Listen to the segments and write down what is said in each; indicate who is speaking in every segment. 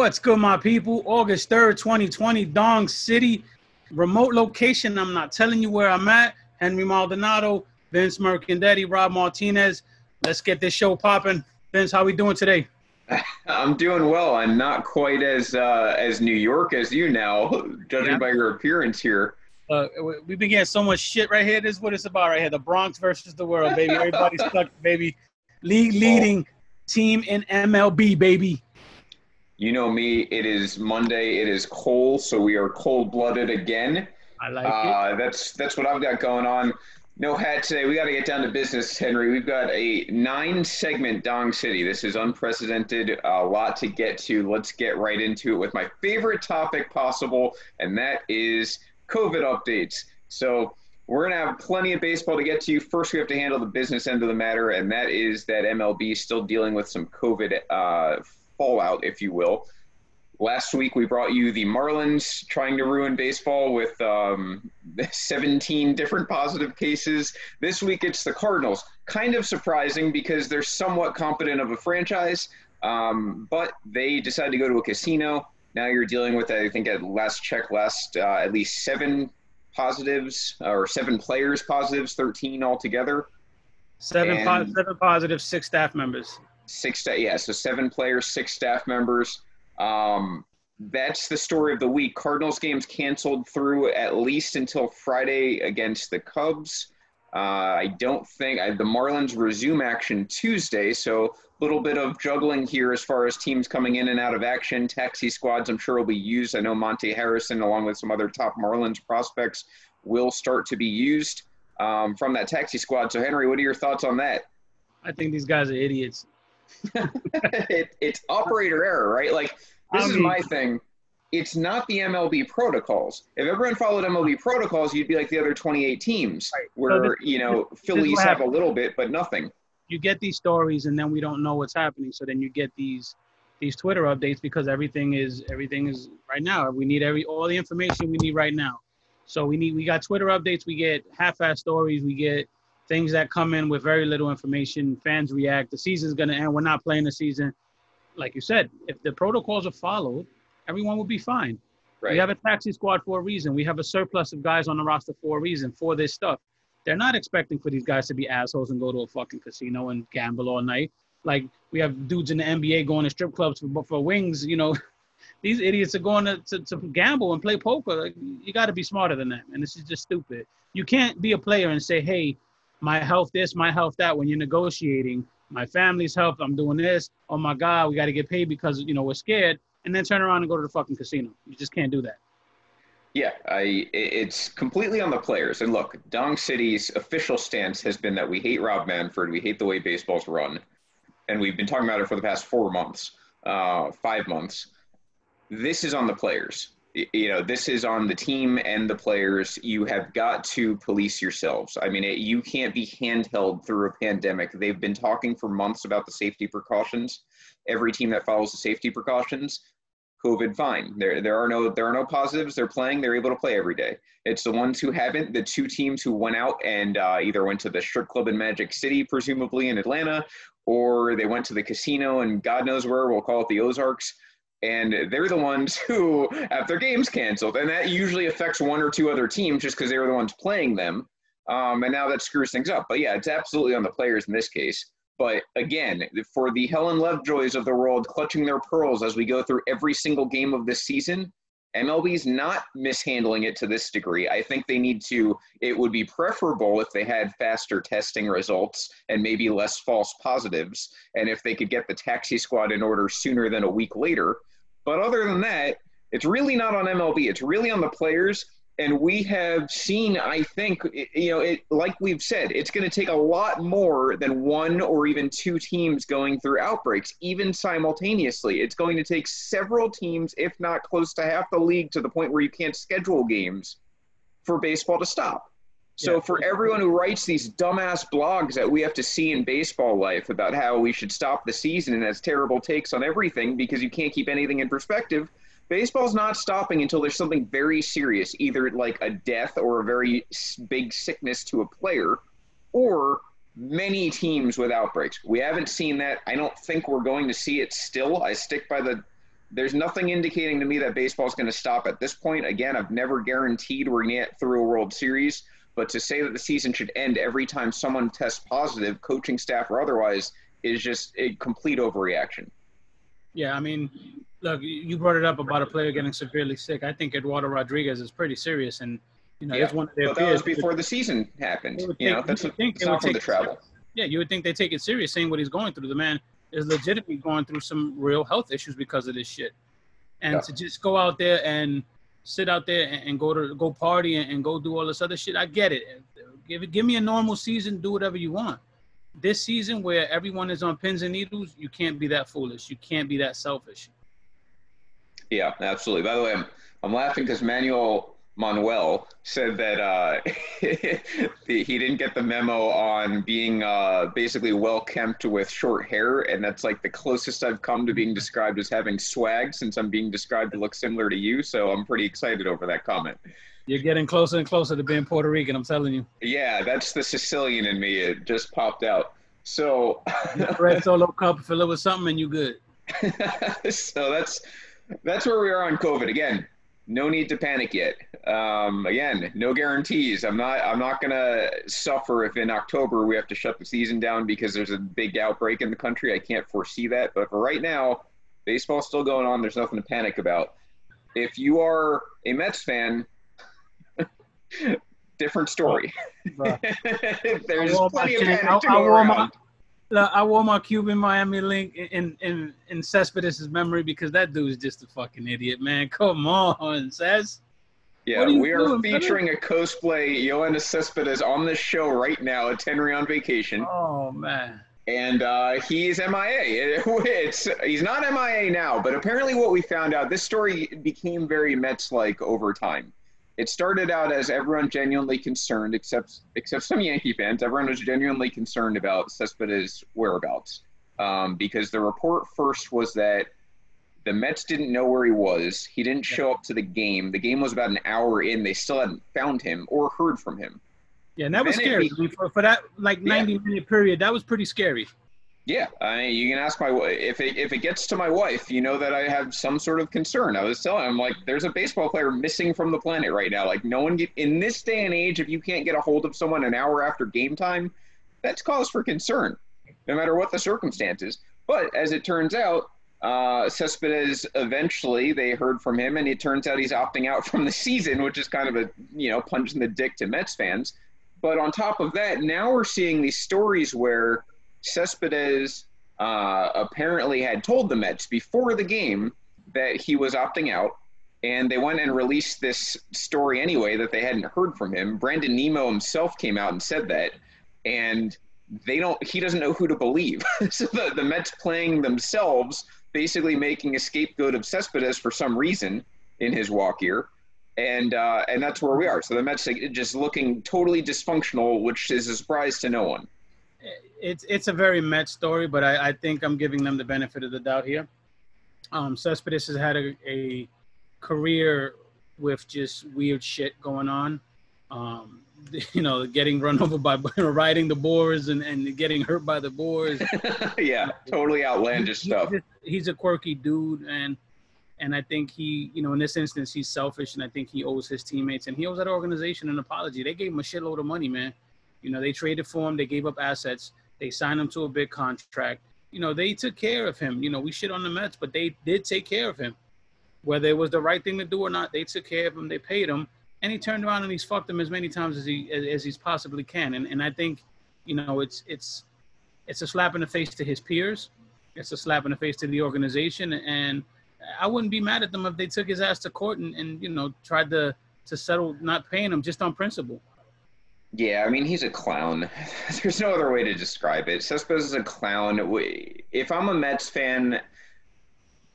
Speaker 1: What's good, my people? August 3rd, 2020, Dong City, remote location. I'm not telling you where I'm at. Henry Maldonado, Vince Mercandetti, Rob Martinez. Let's get this show popping. Vince, how we doing today?
Speaker 2: I'm doing well. I'm not quite as uh, as New York as you now, judging yeah. by your appearance here.
Speaker 1: Uh, we've been getting so much shit right here. This is what it's about right here. The Bronx versus the world, baby. Everybody's stuck, baby. League leading team in MLB, baby.
Speaker 2: You know me. It is Monday. It is cold, so we are cold blooded again.
Speaker 1: I like uh,
Speaker 2: it. That's that's what I've got going on. No hat today. We got to get down to business, Henry. We've got a nine segment Dong City. This is unprecedented. A lot to get to. Let's get right into it with my favorite topic possible, and that is COVID updates. So we're going to have plenty of baseball to get to. First, we have to handle the business end of the matter, and that is that MLB is still dealing with some COVID uh, fallout, if you will. Last week, we brought you the Marlins trying to ruin baseball with um, 17 different positive cases. This week, it's the Cardinals. Kind of surprising because they're somewhat competent of a franchise, um, but they decided to go to a casino. Now you're dealing with, I think, at last check, last uh, at least seven positives or seven players positives, 13 altogether.
Speaker 1: Seven, po- seven positives, six staff members.
Speaker 2: Six, yeah, so seven players, six staff members. Um, that's the story of the week. Cardinals games canceled through at least until Friday against the Cubs. Uh, I don't think I, the Marlins resume action Tuesday, so a little bit of juggling here as far as teams coming in and out of action. Taxi squads, I'm sure, will be used. I know Monte Harrison, along with some other top Marlins prospects, will start to be used um, from that taxi squad. So, Henry, what are your thoughts on that?
Speaker 1: I think these guys are idiots.
Speaker 2: it, it's operator error, right? Like, this is um, my thing it's not the MLB protocols. If everyone followed MLB protocols, you'd be like the other 28 teams, right. where so this, you know this, Phillies this have a little bit, but nothing.
Speaker 1: You get these stories, and then we don't know what's happening. So then you get these these Twitter updates because everything is everything is right now. We need every all the information we need right now. So we need we got Twitter updates. We get half-ass stories. We get things that come in with very little information. Fans react. The season's gonna end. We're not playing the season. Like you said, if the protocols are followed everyone will be fine. Right. We have a taxi squad for a reason. We have a surplus of guys on the roster for a reason for this stuff. They're not expecting for these guys to be assholes and go to a fucking casino and gamble all night. Like we have dudes in the NBA going to strip clubs for, for wings. You know, these idiots are going to, to, to gamble and play poker. Like, you got to be smarter than that, and this is just stupid. You can't be a player and say, "Hey, my health this, my health that." When you're negotiating, my family's health, I'm doing this. Oh my God, we got to get paid because you know we're scared and then turn around and go to the fucking casino. You just can't do that.
Speaker 2: Yeah, I, it's completely on the players. And look, Dong City's official stance has been that we hate Rob Manfred, we hate the way baseball's run, and we've been talking about it for the past four months, uh, five months. This is on the players. You know, this is on the team and the players. You have got to police yourselves. I mean, it, you can't be handheld through a pandemic. They've been talking for months about the safety precautions every team that follows the safety precautions, COVID fine. There there are no there are no positives. They're playing. They're able to play every day. It's the ones who haven't. The two teams who went out and uh, either went to the strip club in Magic City, presumably in Atlanta, or they went to the casino and God knows where. We'll call it the Ozarks. And they're the ones who have their games canceled, and that usually affects one or two other teams just because they were the ones playing them. Um, and now that screws things up. But yeah, it's absolutely on the players in this case. But again, for the Helen Lovejoys of the world clutching their pearls as we go through every single game of this season, MLB's not mishandling it to this degree. I think they need to, it would be preferable if they had faster testing results and maybe less false positives, and if they could get the taxi squad in order sooner than a week later. But other than that, it's really not on MLB. It's really on the players. And we have seen i think you know it like we've said it's going to take a lot more than one or even two teams going through outbreaks even simultaneously. It's going to take several teams if not close to half the league to the point where you can't schedule games for baseball to stop so yeah. for everyone who writes these dumbass blogs that we have to see in baseball life about how we should stop the season and has terrible takes on everything because you can't keep anything in perspective baseball's not stopping until there's something very serious, either like a death or a very big sickness to a player, or many teams with outbreaks. We haven't seen that. I don't think we're going to see it still. I stick by the there's nothing indicating to me that baseball's going to stop at this point. Again, I've never guaranteed we're going to get through a World Series, but to say that the season should end every time someone tests positive, coaching staff or otherwise, is just a complete overreaction.
Speaker 1: Yeah, I mean, look, you brought it up about a player getting severely sick. I think Eduardo Rodriguez is pretty serious, and you know,
Speaker 2: yeah,
Speaker 1: it's one of their
Speaker 2: but that was before the season happened. You
Speaker 1: think-
Speaker 2: know, that's
Speaker 1: you think they
Speaker 2: not from the travel.
Speaker 1: Yeah, you would think they take it serious, saying what he's going through. The man is legitimately going through some real health issues because of this shit, and
Speaker 2: Yeah.
Speaker 1: to just go out there and sit out there and, and go to go party and, and go do all this other shit, I get it. Give give me a normal season, do whatever you want. This season, where everyone is on pins and needles, you can't be that foolish. You can't be that selfish.
Speaker 2: Yeah, absolutely. By the way, I'm, I'm laughing because Manuel Manuel said that uh, he didn't get the memo on being uh, basically well kempt with short hair, and that's like the closest I've come to being described as having swag since I'm being described to look similar to you. So I'm pretty excited over that comment.
Speaker 1: You're getting closer and closer to being Puerto Rican. I'm telling you.
Speaker 2: Yeah, that's the Sicilian in me. It just popped out. So,
Speaker 1: Red solo cup, fill it with something, and you good.
Speaker 2: so that's that's where we are on COVID. Again, no need to panic yet. Um, again, no guarantees. I'm not I'm not gonna suffer if in October we have to shut the season down because there's a big outbreak in the country. I can't foresee that. But for right now, baseball's still going on. There's nothing to panic about. If you are a Mets fan, different story. There's plenty of panic to go
Speaker 1: my-
Speaker 2: around.
Speaker 1: Look, I wore my Cuban Miami link in in in Cespedes' memory because that dude's just a fucking idiot, man. Come on, Cez.
Speaker 2: Yeah,
Speaker 1: are
Speaker 2: we are
Speaker 1: doing, brother?
Speaker 2: featuring a cosplay Yoenis Cespedes on this show right now at Tenry on vacation,
Speaker 1: Oh man.
Speaker 2: and uh, he's MIA. It's he's not MIA now, but apparently what we found out, this story became very Mets-like over time. It started out as everyone genuinely concerned, except except some Yankee fans. Everyone was genuinely concerned about Cespedes' whereabouts um, because the report first was that the Mets didn't know where he was. He didn't show up to the game. The game was about an hour in. They still hadn't found him or heard from him.
Speaker 1: Yeah, and that was
Speaker 2: Then
Speaker 1: scary for, for that like
Speaker 2: Yeah.
Speaker 1: 90 minute period. That was pretty scary.
Speaker 2: Yeah, I mean, you can ask my if it if it gets to my wife, you know that I have some sort of concern. I was telling him like, there's a baseball player missing from the planet right now. Like, no one get, in this day and age, if you can't get a hold of someone an hour after game time, that's cause for concern, no matter what the circumstances. But as it turns out, uh, Cespedes eventually they heard from him, and it turns out he's opting out from the season, which is kind of a you know punch in the dick to Mets fans. But on top of that, now we're seeing these stories where Cespedes uh, apparently had told the Mets before the game that he was opting out, and they went and released this story anyway that they hadn't heard from him. Brandon Nemo himself came out and said that, and they don't. He doesn't know who to believe. so the, the Mets playing themselves, basically making a scapegoat of Cespedes for some reason in his walk year. And uh, and that's where we are. So the Mets just looking totally dysfunctional, which is a surprise to no one.
Speaker 1: It's it's a very Met story, but I, I think I'm giving them the benefit of the doubt here. Um, Cespedes has had a, a career with just weird shit going on. Um, you know, getting run over by riding the boars and, and getting hurt by the boars.
Speaker 2: yeah, totally outlandish
Speaker 1: He-
Speaker 2: stuff.
Speaker 1: He's, he's a quirky dude, and and I think he, you know, in this instance, he's selfish, and I think he owes his teammates and he owes that organization an apology. They gave him a shitload of money, man. You know, they traded for him, they gave up assets, they signed him to a big contract. You know, they took care of him. You know, we shit on the Mets, but they did take care of him. Whether it was the right thing to do or not, they took care of him. They paid him, and he turned around and he's fucked them as many times as he as, as he's possibly can. And and I think, you know, it's it's it's a slap in the face to his peers. It's a slap in the face to the organization, and I wouldn't be mad at them if they took his ass to court and, and you know tried to to settle not paying him just on principle.
Speaker 2: Yeah, I mean he's a clown. There's no other way to describe it. Cespedes is a clown. We- If I'm a Mets fan,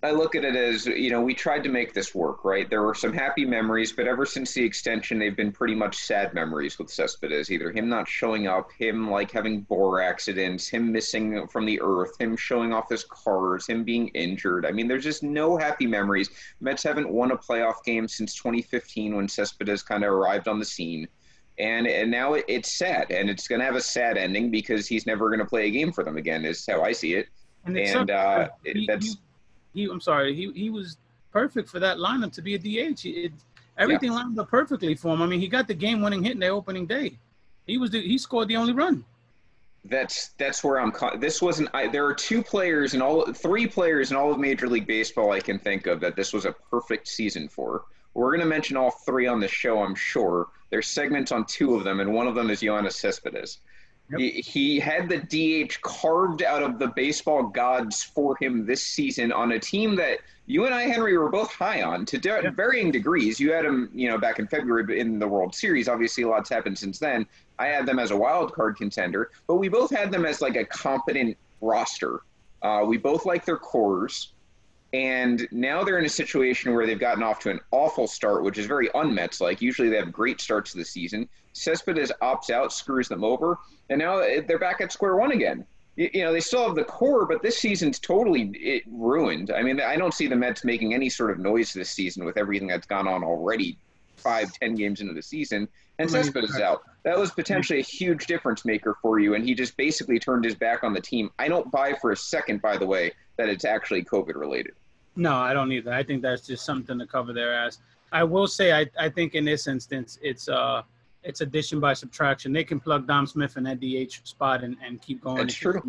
Speaker 2: I look at it as you know we tried to make this work, right? There were some happy memories, but ever since the extension, they've been pretty much sad memories with Cespedes. Either him not showing up, him like having bore accidents, him missing from the earth, him showing off his cars, him being injured. I mean, there's just no happy memories. Mets haven't won a playoff game since 2015 when Cespedes kind of arrived on the scene and and now it, it's sad, and it's going to have a sad ending because he's never going to play a game for them again. Is how I see it.
Speaker 1: And,
Speaker 2: And uh, it,
Speaker 1: he-
Speaker 2: that's
Speaker 1: he- he I'm sorry, he he was perfect for that lineup to be a DH. It, everything yeah. lined up perfectly for him. I mean, he got the game-winning hit in the opening day. He was the, he scored the only run.
Speaker 2: That's that's where I'm. This wasn't. I, there are two players and all three players in all of Major League Baseball I can think of that this was a perfect season for. We're going to mention all three on the show, I'm sure. There's segments on two of them, and one of them is Yoenis Cespedes. Yep. He, he had the DH carved out of the baseball gods for him this season on a team that you and I, Henry, were both high on to de- varying degrees. You had him, you know, back in February in the World Series. Obviously, a lot's happened since then. I had them as a wild card contender, but we both had them as like a competent roster. Uh, we both like their cores. And now they're in a situation where they've gotten off to an awful start, which is very unmets like. Usually they have great starts to the season. Cespedes opts out, screws them over, and now they're back at square one again. You, know, they still have the core, but this season's totally it ruined. I mean, I don't see the Mets making any sort of noise this season with everything that's gone on already, five, ten games into the season. And Cespedes is out. That was potentially a huge difference maker for you, and he just basically turned his back on the team. I don't buy for a second, by the way, that it's actually COVID related.
Speaker 1: No, I don't either. I think that's just something to cover their ass. I will say, I, I think in this instance, it's uh, it's addition by subtraction. They can plug Dom Smith in that DH spot and, and keep going.
Speaker 2: That's true.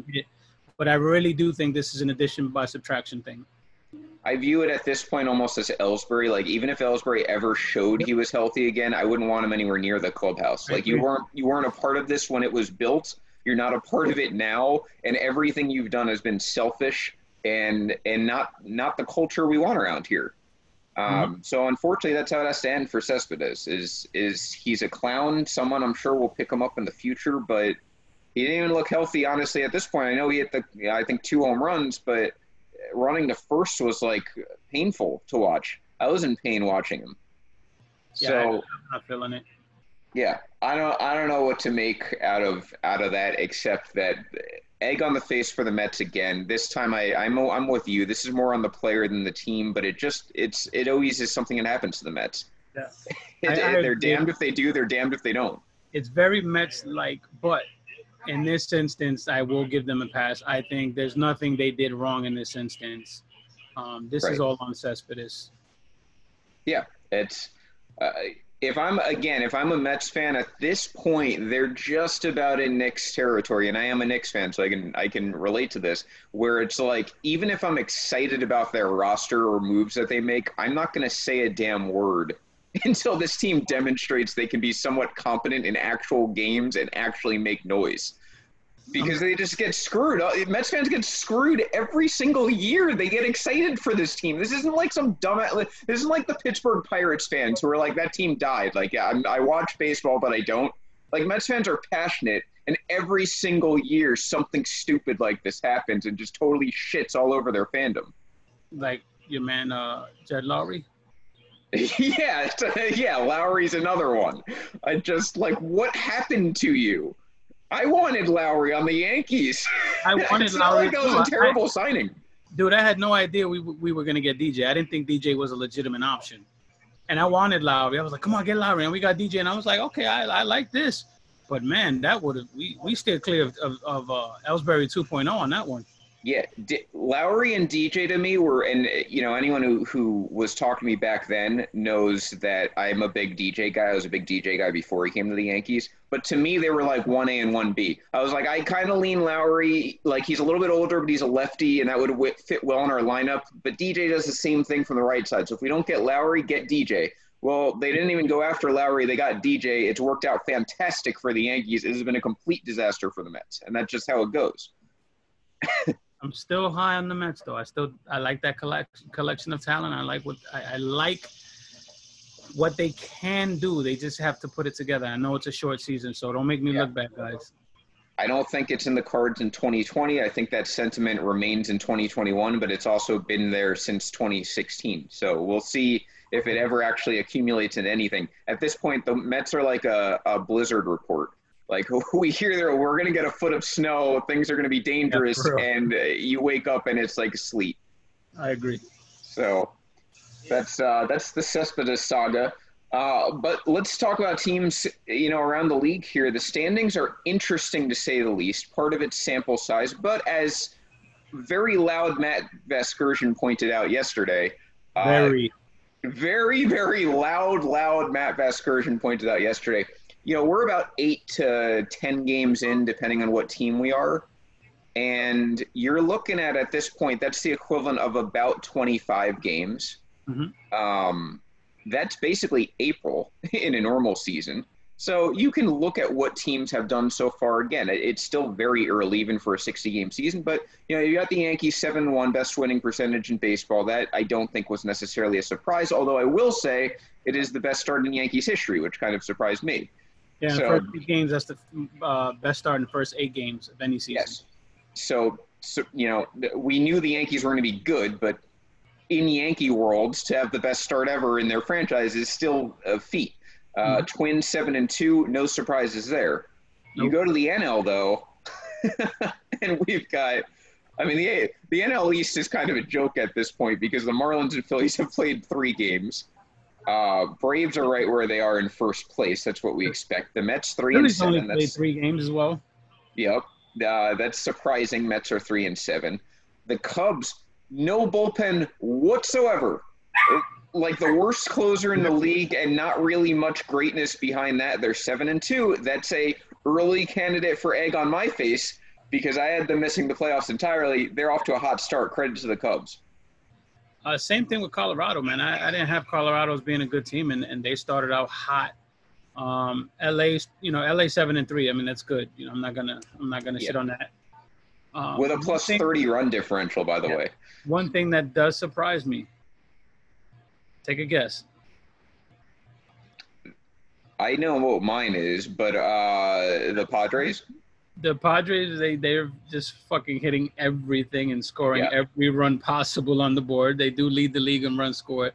Speaker 1: But I really do think this is an addition by subtraction thing.
Speaker 2: I view it at this point almost as Ellsbury. Like even if Ellsbury ever showed he was healthy again, I wouldn't want him anywhere near the clubhouse. Like you weren't you weren't a part of this when it was built. You're not a part of it now, and everything you've done has been selfish and and not not the culture we want around here. Um, mm-hmm. So unfortunately, that's how it has to end for Cespedes. Is is he's a clown? Someone I'm sure will pick him up in the future, but he didn't even look healthy. Honestly, at this point, I know he hit the I think two home runs, but running to first was like painful to watch. I was in pain watching him.
Speaker 1: Yeah, so I'm not feeling it.
Speaker 2: Yeah, I don't I don't know what to make out of out of that except that egg on the face for the Mets again. This time I I'm I'm with you. This is more on the player than the team, but it just it's it always is something that happens to the Mets.
Speaker 1: Yeah.
Speaker 2: it, I, I, they're damned if they do, they're damned if they don't.
Speaker 1: It's very Mets like, but in this instance, I will give them a pass. I think there's nothing they did wrong in this instance. Um, this right. is all on Cespedes.
Speaker 2: Yeah, it's uh, if I'm again, if I'm a Mets fan at this point, they're just about in Knicks territory, and I am a Knicks fan, so I can I can relate to this. Where it's like, even if I'm excited about their roster or moves that they make, I'm not going to say a damn word until this team demonstrates they can be somewhat competent in actual games and actually make noise because they just get screwed. Uh, Mets fans get screwed every single year. They get excited for this team. This isn't like some dumb. This isn't like the Pittsburgh Pirates fans who are like that team died. Like yeah, I'm, I watch baseball, but I don't. Like Mets fans are passionate, and every single year something stupid like this happens and just totally shits all over their fandom.
Speaker 1: Like your man uh, Jed Lowrie.
Speaker 2: yeah, yeah. Lowrie's another one. I just like what happened to you I wanted Lowrie on the Yankees.
Speaker 1: I wanted Lowrie. Like
Speaker 2: it was a terrible I, signing.
Speaker 1: Dude, I had no idea we, we were going to get DJ. I didn't think DJ was a legitimate option. And I wanted Lowrie. I was like, come on, get Lowrie. And we got DJ. And I was like, okay, I, I like this. But man, that would have, we, we stayed clear of, of, of uh, Ellsbury 2.0 on that one.
Speaker 2: Yeah, D- Lowrie and DJ to me were, and uh, you know, anyone who who was talking to me back then knows that I'm a big DJ guy. I was a big DJ guy before he came to the Yankees. But to me, they were like one A and one B. I was like, I kind of lean Lowrie. Like he's a little bit older, but he's a lefty, and that would fit well in our lineup. But DJ does the same thing from the right side. So if we don't get Lowrie, get DJ. Well, they didn't even go after Lowrie. They got DJ. It's worked out fantastic for the Yankees. It has been a complete disaster for the Mets, and that's just how it goes.
Speaker 1: I'm still high on the Mets though. I still I like that collection collection of talent. I like what I, I like what they can do. They just have to put it together. I know it's a short season, so don't make me yeah. look bad, guys.
Speaker 2: I don't think it's in the cards in 2020. I think that sentiment remains in 2021, but it's also been there since 2016. So we'll see if it ever actually accumulates in anything. At this point, the Mets are like a, a blizzard report. Like we hear there, we're going to get a foot of snow. Things are going to be dangerous, yeah, and uh, you wake up and it's like sleet.
Speaker 1: I agree.
Speaker 2: So that's uh, that's the Cespedes saga. Uh, but let's talk about teams, you know, around the league here. The standings are interesting to say the least. Part of it's sample size, but as very loud Matt Vasgersian pointed out yesterday. uh,
Speaker 1: Very.
Speaker 2: very, very loud, loud Matt Vasgersian pointed out yesterday. You know, we're about eight to 10 games in, depending on what team we are. And you're looking at, at this point, that's the equivalent of about 25 games.
Speaker 1: Mhm.
Speaker 2: Um, that's basically April in a normal season. So you can look at what teams have done so far. Again, it- it's still very early, even for a 60 game season. But you know, you got the Yankees 7 1 best winning percentage in baseball. That I don't think was necessarily a surprise, although I will say it is the best start in Yankees history, which kind of surprised me.
Speaker 1: Yeah, the
Speaker 2: So-
Speaker 1: first eight games, that's the uh, best start in the first eight games of any season.
Speaker 2: Yes. So, so you know, we knew the Yankees were going to be good, but in Yankee worlds, to have the best start ever in their franchise is still a feat. Uh, Twins seven and two, no surprises there. You go to the NL though, and we've got. I mean, the the NL East is kind of a joke at this point because the Marlins and Phillies have played three games. Uh, Braves are right where they are in first place. That's what we expect. The Mets three and
Speaker 1: Phillies only
Speaker 2: seven.
Speaker 1: played
Speaker 2: That's
Speaker 1: three games as well.
Speaker 2: Yep. Uh, that's surprising. Mets are three and seven. The Cubs, no bullpen whatsoever. Like the worst closer in the league, and not really much greatness behind that. They're seven and two. That's a early candidate for egg on my face because I had them missing the playoffs entirely. They're off to a hot start. Credit to the Cubs.
Speaker 1: Uh, same thing with Colorado, man. I, I didn't have Colorado as being a good team, and, and they started out hot. Um, LA, you know, LA seven and three. I mean, that's good. You know, I'm not gonna, I'm not gonna shit
Speaker 2: Yeah.
Speaker 1: on that. Um,
Speaker 2: With a plus
Speaker 1: thing-
Speaker 2: 30 run differential, by the
Speaker 1: Yeah.
Speaker 2: way.
Speaker 1: One thing that does surprise me. Take a guess.
Speaker 2: I know what mine is, but uh, the Padres.
Speaker 1: The Padres, they they're just fucking hitting everything and scoring
Speaker 2: Yeah.
Speaker 1: every run possible on the board. They do lead the league in run score,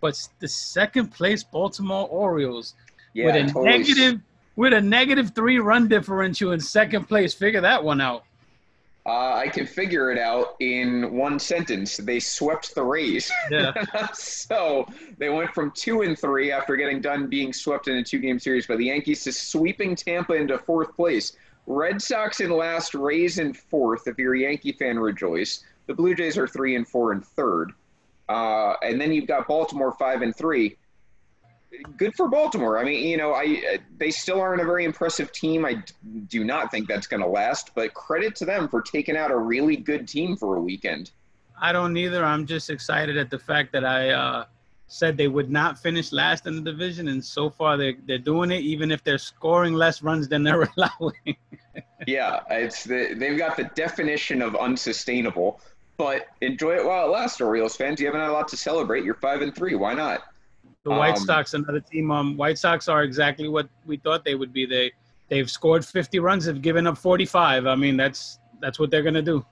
Speaker 1: but the second place Baltimore Orioles
Speaker 2: Yeah,
Speaker 1: with a
Speaker 2: totally.
Speaker 1: negative with a negative three run differential in second place. Figure that one out.
Speaker 2: Uh, I can figure it out in one sentence. They swept the Rays.
Speaker 1: Yeah.
Speaker 2: so they went from two and three after getting done being swept in a two game series by the Yankees to sweeping Tampa into fourth place. Red Sox in last, Rays in fourth. If you're a Yankee fan, rejoice. The Blue Jays are three and four and third. Uh, and then you've got Baltimore five and three. Good for Baltimore. I mean, you know, I they still aren't a very impressive team. I do not think that's going to last, but credit to them for taking out a really good team for a weekend.
Speaker 1: I don't either. I'm just excited at the fact that I uh, said they would not finish last in the division, and so far they're they're doing it, even if they're scoring less runs than they're allowing.
Speaker 2: Yeah, it's the, they've got the definition of unsustainable. But enjoy it while it lasts, Orioles fans. You haven't had a lot to celebrate. You're five and three. Why not?
Speaker 1: The White
Speaker 2: Um,
Speaker 1: Sox, another team. Um, White Sox are exactly what we thought they would be. They they've scored 50 runs, have given up 45. I mean, that's that's what they're gonna do.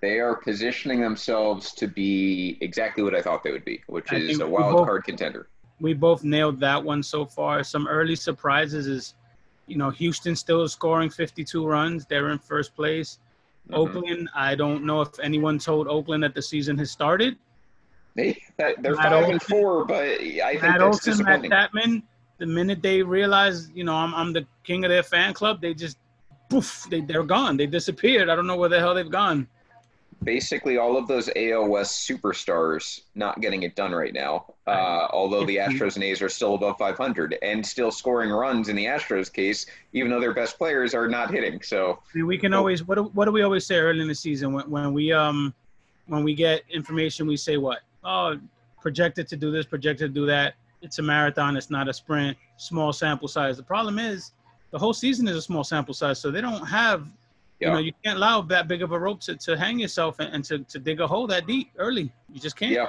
Speaker 2: They are positioning themselves to be exactly what I thought they would be, which
Speaker 1: I
Speaker 2: is a wild
Speaker 1: both-
Speaker 2: card contender.
Speaker 1: We both nailed that one so far. Some early surprises is, you know, Houston still is scoring 52 runs. They're in first place.
Speaker 2: Mhm.
Speaker 1: Oakland, I don't know if anyone told Oakland that the season has started.
Speaker 2: They that- they're
Speaker 1: Matt
Speaker 2: five and four, but I think
Speaker 1: Matt
Speaker 2: that's
Speaker 1: Olson, Matt. Chapman, the minute they realize, you know, I'm, I'm the king of their fan club, they just, poof, they, they're gone. They disappeared. I don't know where the hell they've gone.
Speaker 2: Basically, all of those AL West superstars not getting it done right now. Uh, although the Astros and A's are still above 500 and still scoring runs in the Astros case, even though their best players are not hitting. So
Speaker 1: I mean, we can
Speaker 2: Nope.
Speaker 1: always, what do, what do we always say early in the season when, when we, um, when we get information, we say what? Oh, projected to do this, projected to do that. It's a marathon. It's not a sprint. Small sample size. The problem is the whole season is a small sample size, so they don't have. You know, you can't allow that big of a rope to, to hang yourself and, and to, to dig a hole that deep early. You just can't.
Speaker 2: Yeah.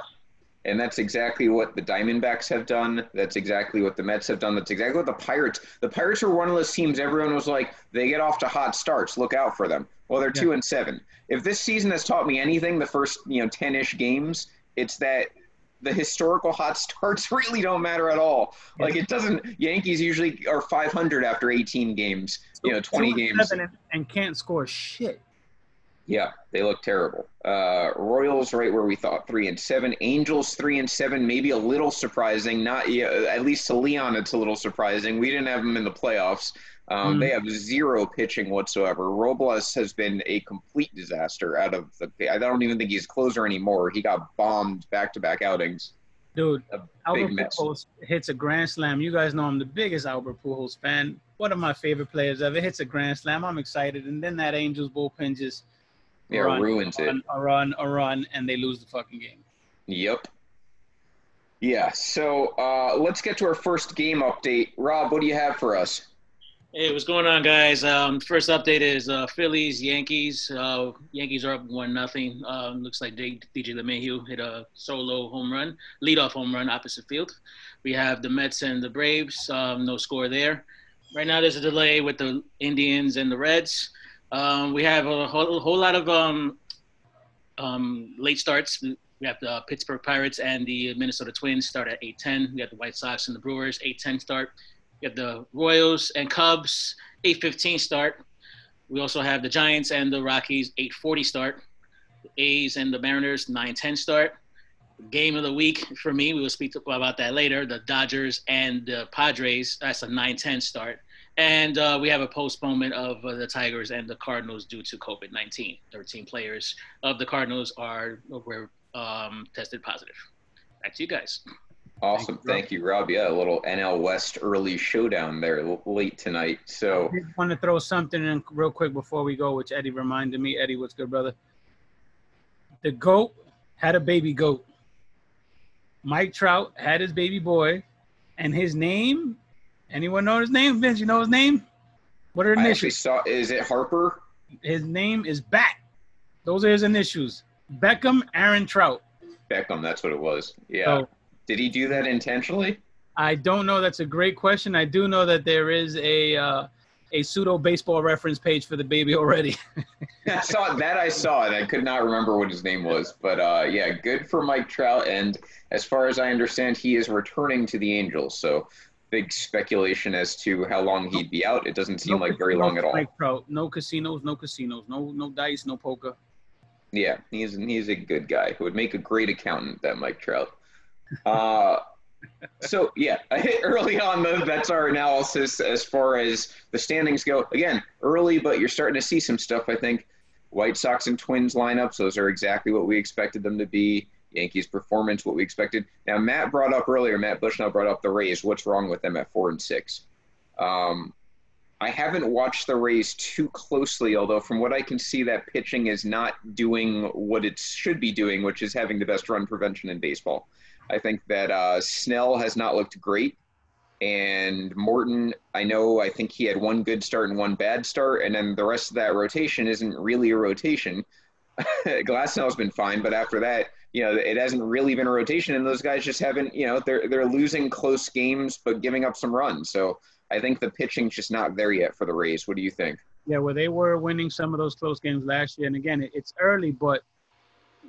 Speaker 2: And that's exactly what the Diamondbacks have done. That's exactly what the Mets have done. That's exactly what the Pirates. The Pirates are one of those teams. Everyone was like, they get off to hot starts. Look out for them. Well, they're two and seven. If this season has taught me anything, the first you know ten-ish games, it's that the historical hot starts really don't matter at all. Like it doesn't. Yankees usually are 500 after 18 games. You know, 20 games.
Speaker 1: And, can't score shit.
Speaker 2: Yeah, they look terrible. Uh, Royals right where we thought three and seven. Angels three and seven, maybe a little surprising. Not yeah, at least to Leon, it's a little surprising. We didn't have them in the playoffs. Um, mm. They have zero pitching whatsoever. Robles has been a complete disaster out of the. I don't even think he's closer anymore. He got bombed back to back outings.
Speaker 1: Dude, Albert Pujols hits a grand slam. You guys know I'm the biggest Albert Pujols fan. One of my favorite players ever hits a grand slam. I'm excited, and then that Angels bullpen just
Speaker 2: yeah run, ruins
Speaker 1: run,
Speaker 2: it.
Speaker 1: A run, a run, and they lose the fucking game.
Speaker 2: Yep. Yeah. So uh, let's get to our first game update. Rob, what do you have for us?
Speaker 3: Hey, what's going on, guys? Um, first update is uh, Phillies, Yankees. Uh, Yankees are up one nothing. Um, looks like DJ LeMahieu hit a solo home run, leadoff home run opposite field. We have the Mets and the Braves. Um, no score there. Right now, there's a delay with the Indians and the Reds. Um, we have a whole, whole lot of um, um, late starts. We have the Pittsburgh Pirates and the Minnesota Twins start at 8:10. We have the White Sox and the Brewers 8:10 start. We have the Royals and Cubs, 8:15 start. We also have the Giants and the Rockies, 8:40 start. The A's and the Mariners, 9:10 start. Game of the week for me, we will speak about that later. The Dodgers and the Padres, that's a 9:10 start. And uh, we have a postponement of uh, the Tigers and the Cardinals due to COVID 19. 13 players of the Cardinals are were um, tested positive. Back to you guys.
Speaker 2: Awesome. Thank you, Rob. Yeah, a little NL West early showdown there late tonight. So
Speaker 1: I want to throw something in real quick before we go, which Eddie reminded me. Eddie, what's good, brother? The GOAT had a baby goat. Mike Trout had his baby boy, and his name, anyone know his name? Vince, you know his name? What are the initials? I actually
Speaker 2: saw, is it Harper?
Speaker 1: His name is Bat. Those are his initials. Beckham Aaron Trout.
Speaker 2: Beckham, that's what it was. Yeah. So, did he do that intentionally?
Speaker 1: I don't know. That's a great question. I do know that there is a uh, a pseudo baseball reference page for the baby already.
Speaker 2: I saw that. I saw it. I could not remember what his name was, but uh, yeah, good for Mike Trout. And as far as I understand, he is returning to the Angels. So big speculation as to how long he'd be out. It doesn't seem no like very long at all.
Speaker 1: Mike Trout. No casinos. No casinos. No no dice. No poker.
Speaker 2: Yeah, he's he's a good guy who would make a great accountant. That Mike Trout. Uh, so yeah, early on that's our analysis as far as the standings go. Again, early, but you're starting to see some stuff. I think White Sox and Twins lineups; those are exactly what we expected them to be. Yankees performance, what we expected. Now Matt brought up earlier. Matt Bushnell brought up the Rays. What's wrong with them at four and six? Um, I haven't watched the Rays too closely, although from what I can see, that pitching is not doing what it should be doing, which is having the best run prevention in baseball. I think that uh, Snell has not looked great. And Morton, I know, I think he had one good start and one bad start. And then the rest of that rotation isn't really a rotation. Glasnow's been fine, but after that, you know, it hasn't really been a rotation. And those guys just haven't, you know, they're, they're losing close games, but giving up some runs. So I think the pitching's just not there yet for the Rays. What do you think?
Speaker 1: Yeah, well, they were winning some of those close games last year. And again, it's early, but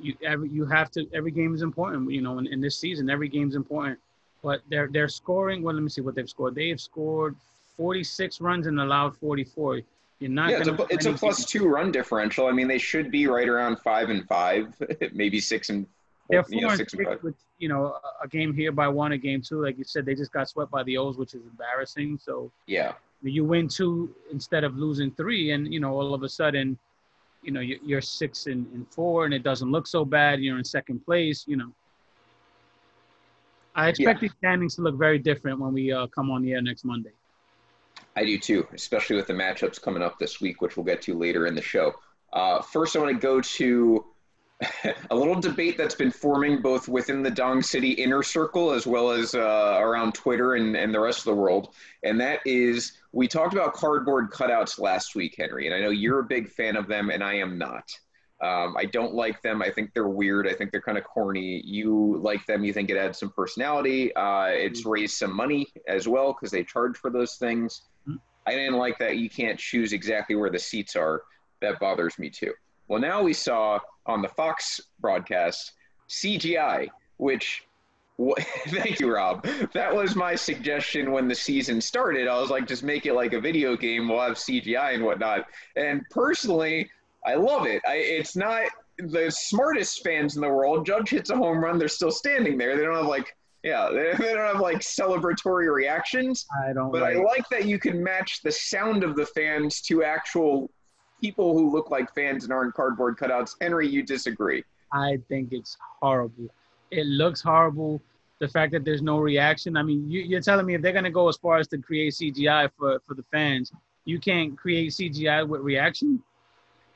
Speaker 1: you every you have to every game is important. You know, in, in this season, every game is important. But they're they're scoring. Well, let me see what they've scored. They've scored 46 runs and allowed 44. You're not.
Speaker 2: Yeah, it's a, it's a plus two run differential. I mean, they should be right around five and five, maybe six and.
Speaker 1: They're four you know, and six, and. With, you know, a game here by one, a game two. Like you said, they just got swept by the O's, which is embarrassing. So
Speaker 2: yeah,
Speaker 1: you win two instead of losing three, and you know, all of a sudden you know you're six and, and four and it doesn't look so bad you're in second place you know i expect yeah. these standings to look very different when we uh, come on the air next monday
Speaker 2: i do too especially with the matchups coming up this week which we'll get to later in the show uh, first i want to go to a little debate that's been forming both within the Dong City inner circle as well as uh, around Twitter and, and the rest of the world. And that is, we talked about cardboard cutouts last week, Henry, and I know you're a big fan of them, and I am not. Um, I don't like them. I think they're weird. I think they're kind of corny. You like them. You think it adds some personality. Uh, it's mm-hmm. raised some money as well because they charge for those things. Mm-hmm. I didn't like that you can't choose exactly where the seats are. That bothers me too. Well, now we saw on the Fox broadcast CGI, which thank you, Rob. That was my suggestion when the season started. I was like, just make it like a video game. We'll have CGI and whatnot. And personally, I love it. I, it's not the smartest fans in the world. Judge hits a home run, they're still standing there. They don't have like Yeah, they, they don't have like celebratory reactions.
Speaker 1: I don't
Speaker 2: But
Speaker 1: like.
Speaker 2: I like that you can match the sound of the fans to actual people who look like fans and aren't cardboard cutouts. Henry, you disagree.
Speaker 1: I think it's horrible. It looks horrible. The fact that there's no reaction. I mean, you, you're telling me if they're gonna go as far as to create CGI for for the fans, you can't create CGI with reaction.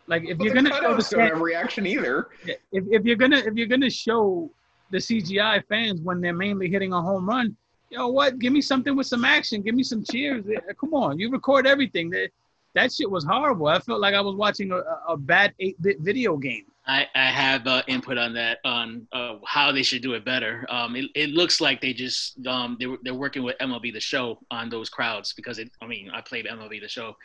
Speaker 1: Like if you're gonna show the
Speaker 2: have reaction either.
Speaker 1: if, if you're gonna if you're gonna show the CGI fans when they're mainly hitting a home run, yo, what? Give me something with some action. Give me some cheers. Come on, you record everything. That that shit was horrible. I felt like I was watching a, a bad eight-bit video game.
Speaker 3: I, I have uh, input on that on uh, how they should do it better. Um, it, it looks like they just um, they they're working with MLB the Show on those crowds because it. I mean, I played MLB the Show.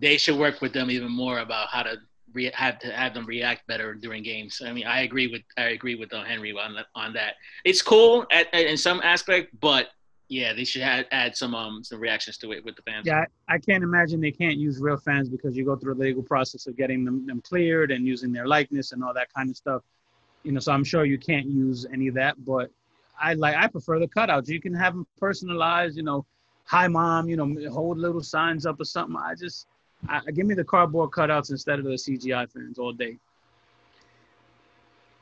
Speaker 3: They should work with them even more about how to re- have to have them react better during games. I mean, I agree with I agree with uh, Henry on that on that. It's cool at, at, in some aspect, but yeah, they should add, add some um some reactions to it with the fans.
Speaker 1: Yeah, I, I can't imagine they can't use real fans because you go through the legal process of getting them, them cleared and using their likeness and all that kind of stuff. You know, so I'm sure you can't use any of that. But I like I prefer the cutouts. You can have them personalized. You know, hi mom. You know, hold little signs up or something. I just I, give me the cardboard cutouts instead of the CGI fans all day.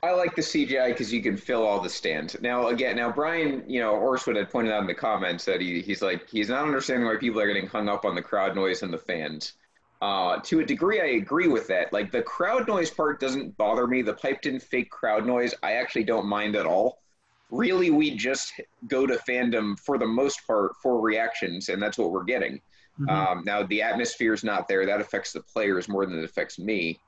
Speaker 2: I like the CGI because you can fill all the stands. Now, again, now Brian, you know, Orswood had pointed out in the comments that he, he's like he's not understanding why people are getting hung up on the crowd noise and the fans. Uh, to a degree, I agree with that. Like the crowd noise part doesn't bother me. The piped-in fake crowd noise, I actually don't mind at all. Really, we just go to fandom for the most part for reactions, and that's what we're getting.
Speaker 1: Mhm.
Speaker 2: Um, now the atmosphere is not there. That affects the players more than it affects me.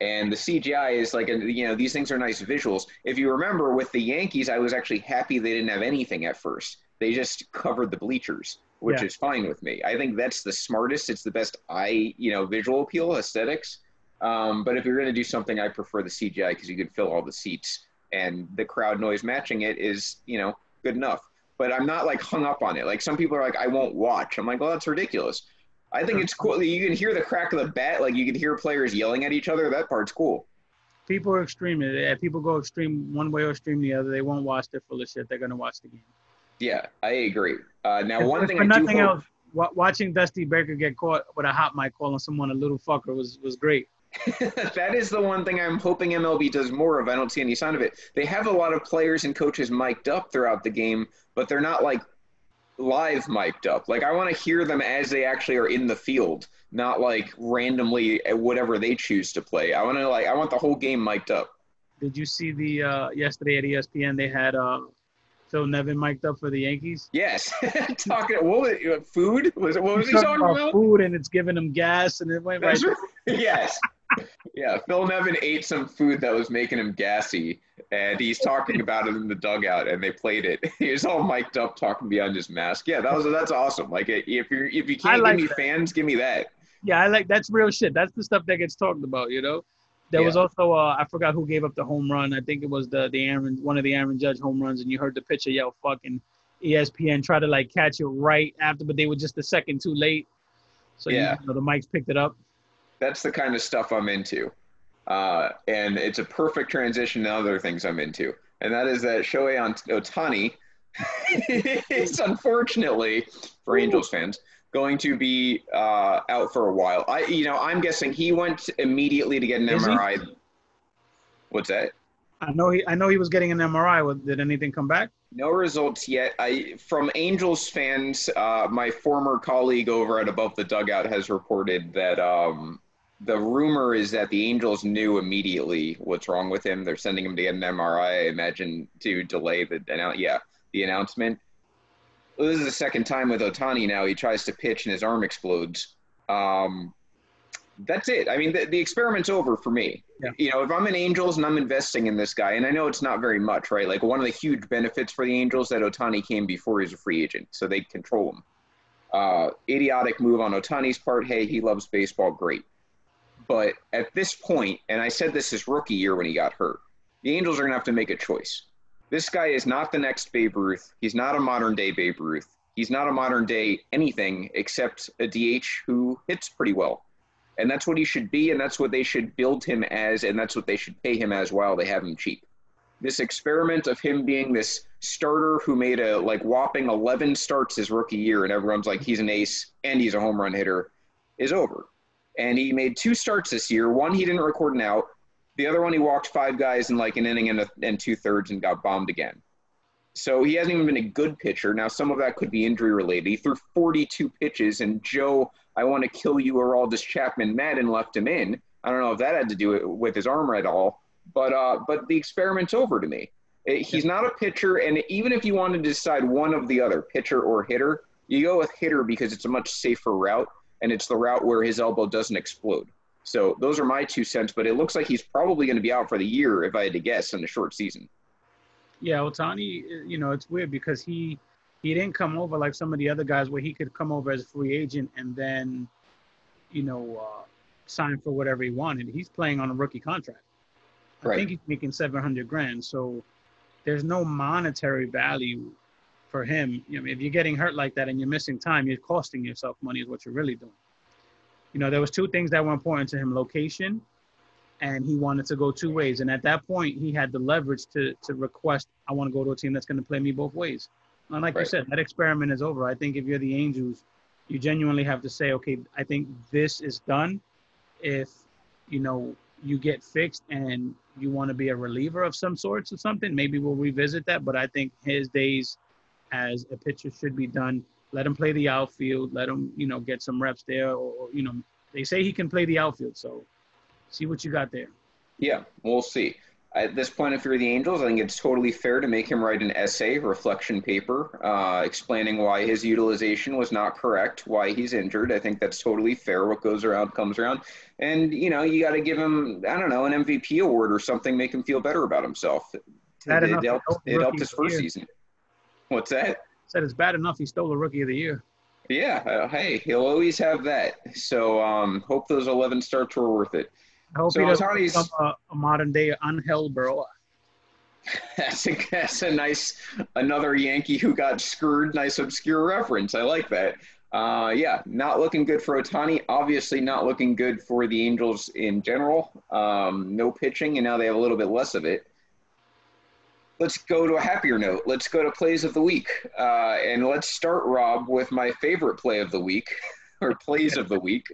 Speaker 2: And the CGI is like, a, you know, these things are nice visuals. If you remember with the Yankees, I was actually happy they didn't have anything at first. They just covered the bleachers, which
Speaker 1: Yeah.
Speaker 2: is fine with me. I think that's the smartest. It's the best eye, you know, visual appeal, aesthetics. Um, but if you're going to do something, I prefer the CGI because you can fill all the seats, and the crowd noise matching it is, you know, good enough. But I'm not like hung up on it. Like some people are like, I won't watch. I'm like, well, that's ridiculous. I think it's cool. You can hear the crack of the bat. Like you can hear players yelling at each other. That part's cool.
Speaker 1: People are extreme. If people go extreme one way or extreme the other, they won't watch. They're full of shit. They're gonna watch the game.
Speaker 2: Yeah, I agree. Uh, now,
Speaker 1: If-
Speaker 2: one
Speaker 1: if
Speaker 2: thing
Speaker 1: for
Speaker 2: I
Speaker 1: nothing
Speaker 2: hope,
Speaker 1: else, wa- watching Dusty Baker get caught with a hot mic calling someone a little fucker was was great.
Speaker 2: that is the one thing I'm hoping MLB does more of. I don't see any sign of it. They have a lot of players and coaches mic'd up throughout the game, but they're not like live mic'd up. Like I want to hear them as they actually are in the field, not like randomly at whatever they choose to play. I want to like I want the whole game mic'd up.
Speaker 1: Did you see the uh, yesterday at ESPN? They had uh, Phil Nevin mic'd up for the Yankees.
Speaker 2: Yes, talking what was it, food? Was it what was he
Speaker 1: Talking
Speaker 2: talking
Speaker 1: about food and it's giving him gas and it went right.
Speaker 2: Yes. Yeah, Phil Nevin ate some food that was making him gassy, and he's talking about it in the dugout, and they played it. He was all mic'd up, talking beyond his mask. Yeah, that was that's awesome. Like if you if you can't
Speaker 1: like
Speaker 2: give me
Speaker 1: that.
Speaker 2: fans, give me that.
Speaker 1: Yeah, I like that's real shit. That's the stuff that gets talked about, you know. There was also uh, I forgot who gave up the home run. I think it was the the Aaron one of the Aaron Judge home runs, and you heard the pitcher yell "fucking." ESPN try to like catch it right after, but they were just a second too late. So
Speaker 2: Yeah.
Speaker 1: you know, the mics picked it up.
Speaker 2: That's the kind of stuff I'm into, uh, and it's a perfect transition to other things I'm into, and that is that Shohei Ohtani is unfortunately for Angels fans going to be uh, out for a while. I, you know, I'm guessing he went immediately to get an
Speaker 1: Is he?
Speaker 2: MRI. What's that?
Speaker 1: I know he I know he was getting an MRI. Did anything come back?
Speaker 2: No results yet. I from Angels fans, uh, my former colleague over at Above the Dugout has reported that um, the rumor is that the Angels knew immediately what's wrong with him. They're sending him to get an MRI. I imagine to delay the yeah the announcement. Well, this is the second time with Ohtani now. He tries to pitch and his arm explodes. Um, that's it. I mean, the, the experiment's over for me.
Speaker 1: Yeah.
Speaker 2: You know, if I'm an Angels and I'm investing in this guy, and I know it's not very much, right? Like one of the huge benefits for the Angels that Ohtani came before he's a free agent, so they control him. Uh, idiotic move on Ohtani's part. Hey, he loves baseball. Great. But at this point, and I said this his rookie year when he got hurt, the Angels are going to have to make a choice. This guy is not the next Babe Ruth. He's not a modern day Babe Ruth. He's not a modern day anything except a DH who hits pretty well. And that's what he should be, and that's what they should build him as, and that's what they should pay him as while they have him cheap. this experiment of him being this starter who made a like whopping 11 starts his rookie year and everyone's like he's an ace and he's a home run hitter is over and he made two starts this year. One he didn't record an out. The other one he walked five guys in like an inning and, a, and two thirds and got bombed again. So he hasn't even been a good pitcher. Now some of that could be injury related. He threw 42 pitches and joe i want to kill you Aroldis chapman. Maddon left him in. I don't know if that had to do with his arm at all but uh, but the experiment's over to me. He's not a pitcher, and even if you wanted to decide one of the other, pitcher or hitter, you go with hitter because it's a much safer route, and it's the route where his elbow doesn't explode. So those are my two cents. But it looks like he's probably going to be out for the year, if I had to guess, in a short season.
Speaker 1: Yeah, Ohtani, you know, it's weird because he he didn't come over like some of the other guys where he could come over as a free agent and then, you know, uh, sign for whatever he wanted. He's playing on a rookie contract. I right. think he's making 700 grand. So there's no monetary value for him. You know, if you're getting hurt like that and you're missing time, you're costing yourself money is what you're really doing. You know, there was two things that were important to him, location and he wanted to go two ways. And at that point, he had the leverage to to request, I want to go to a team that's going to play me both ways. And like right. you said, that experiment is over. I think if you're the Angels, you genuinely have to say, okay, I think this is done. If you know you get fixed and you want to be a reliever of some sorts or something, maybe we'll revisit that. But I think his days as a pitcher should be done. Let him play the outfield. Let him, you know, get some reps there. Or, you know, they say he can play the outfield. So see what you got there.
Speaker 2: Yeah, we'll see at this point, if you're the Angels, I think it's totally fair to make him write an essay, reflection paper, uh, explaining why his utilization was not correct, why he's injured. I think that's totally fair. What goes around comes around. And, you know, you got to give him, I don't know, an MVP award or something, make him feel better about himself.
Speaker 1: It, it helped,
Speaker 2: it helped his first season. What's that?
Speaker 1: Said it's bad enough he stole the rookie of the year.
Speaker 2: Yeah, uh, hey, he'll always have that. So um, hope those 11 starts were worth it.
Speaker 1: I hope so he doesn't become a, a, modern day Angel Berroa.
Speaker 2: That's a, that's a nice another Yankee who got screwed. Nice obscure reference. I like that. Uh, yeah, not looking good for Ohtani. Obviously, not looking good for the Angels in general. Um, no pitching, and now they have a little bit less of it. Let's go to a happier note. Let's go to plays of the week, uh, and let's start Rob with my favorite play of the week, or plays of the week.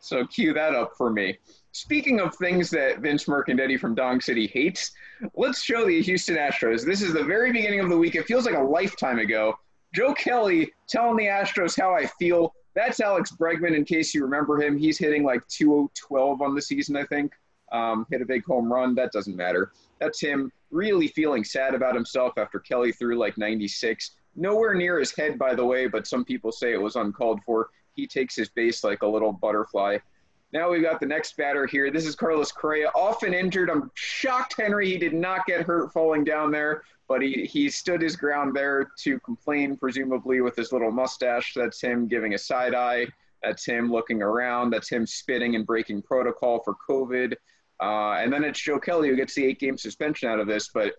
Speaker 2: So cue that up for me. Speaking of things that Vince Mercandetti from Dong City hates, let's show the Houston Astros. This is the very beginning of the week. It feels like a lifetime ago. Joe Kelly telling the Astros how I feel. That's Alex Bregman, in case you remember him. He's hitting like 212 on the season, I think. Um, hit a big home run. That doesn't matter. That's him really feeling sad about himself after Kelly threw like 96. Nowhere near his head, by the way, but some people say it was uncalled for. He takes his base like a little butterfly. Now we've got the next batter here. This is Carlos Correa, often injured. I'm shocked Henry he did not get hurt falling down there, but he, he stood his ground there to complain, presumably with his little mustache. That's him giving a side eye. That's him looking around. That's him spitting and breaking protocol for COVID. Uh, and then it's Joe Kelly who gets the eight game suspension out of this. But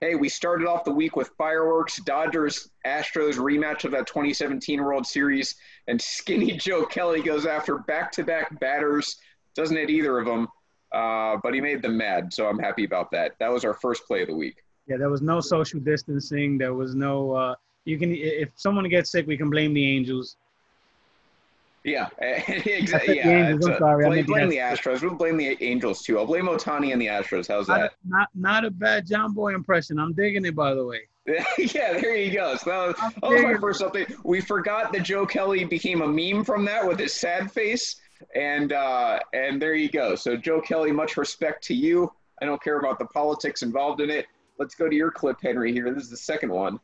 Speaker 2: hey, we started off the week with fireworks, Dodgers, Astros rematch of that 2017 World Series, and skinny Joe Kelly goes after back to back batters. Doesn't hit either of them, uh, but he made them mad, so I'm happy about that. That was our first play of the week.
Speaker 1: Yeah, there was no social distancing. There was no, uh, you can, if someone gets sick, we can blame the Angels.
Speaker 2: Yeah, exactly. Yeah, Angels, I'm sorry. Blame, blame the Astros. We'll blame the Angels too. I'll blame Ohtani and the Astros. How's
Speaker 1: not,
Speaker 2: that?
Speaker 1: Not not a bad John Boy impression. I'm digging it, by the way.
Speaker 2: yeah, there you go. So that was, that was my first update. We forgot that Joe Kelly became a meme from that with his sad face, and uh, and there you go. So Joe Kelly, much respect to you. I don't care about the politics involved in it. Let's go to your clip, Henry. Here, this is the second one.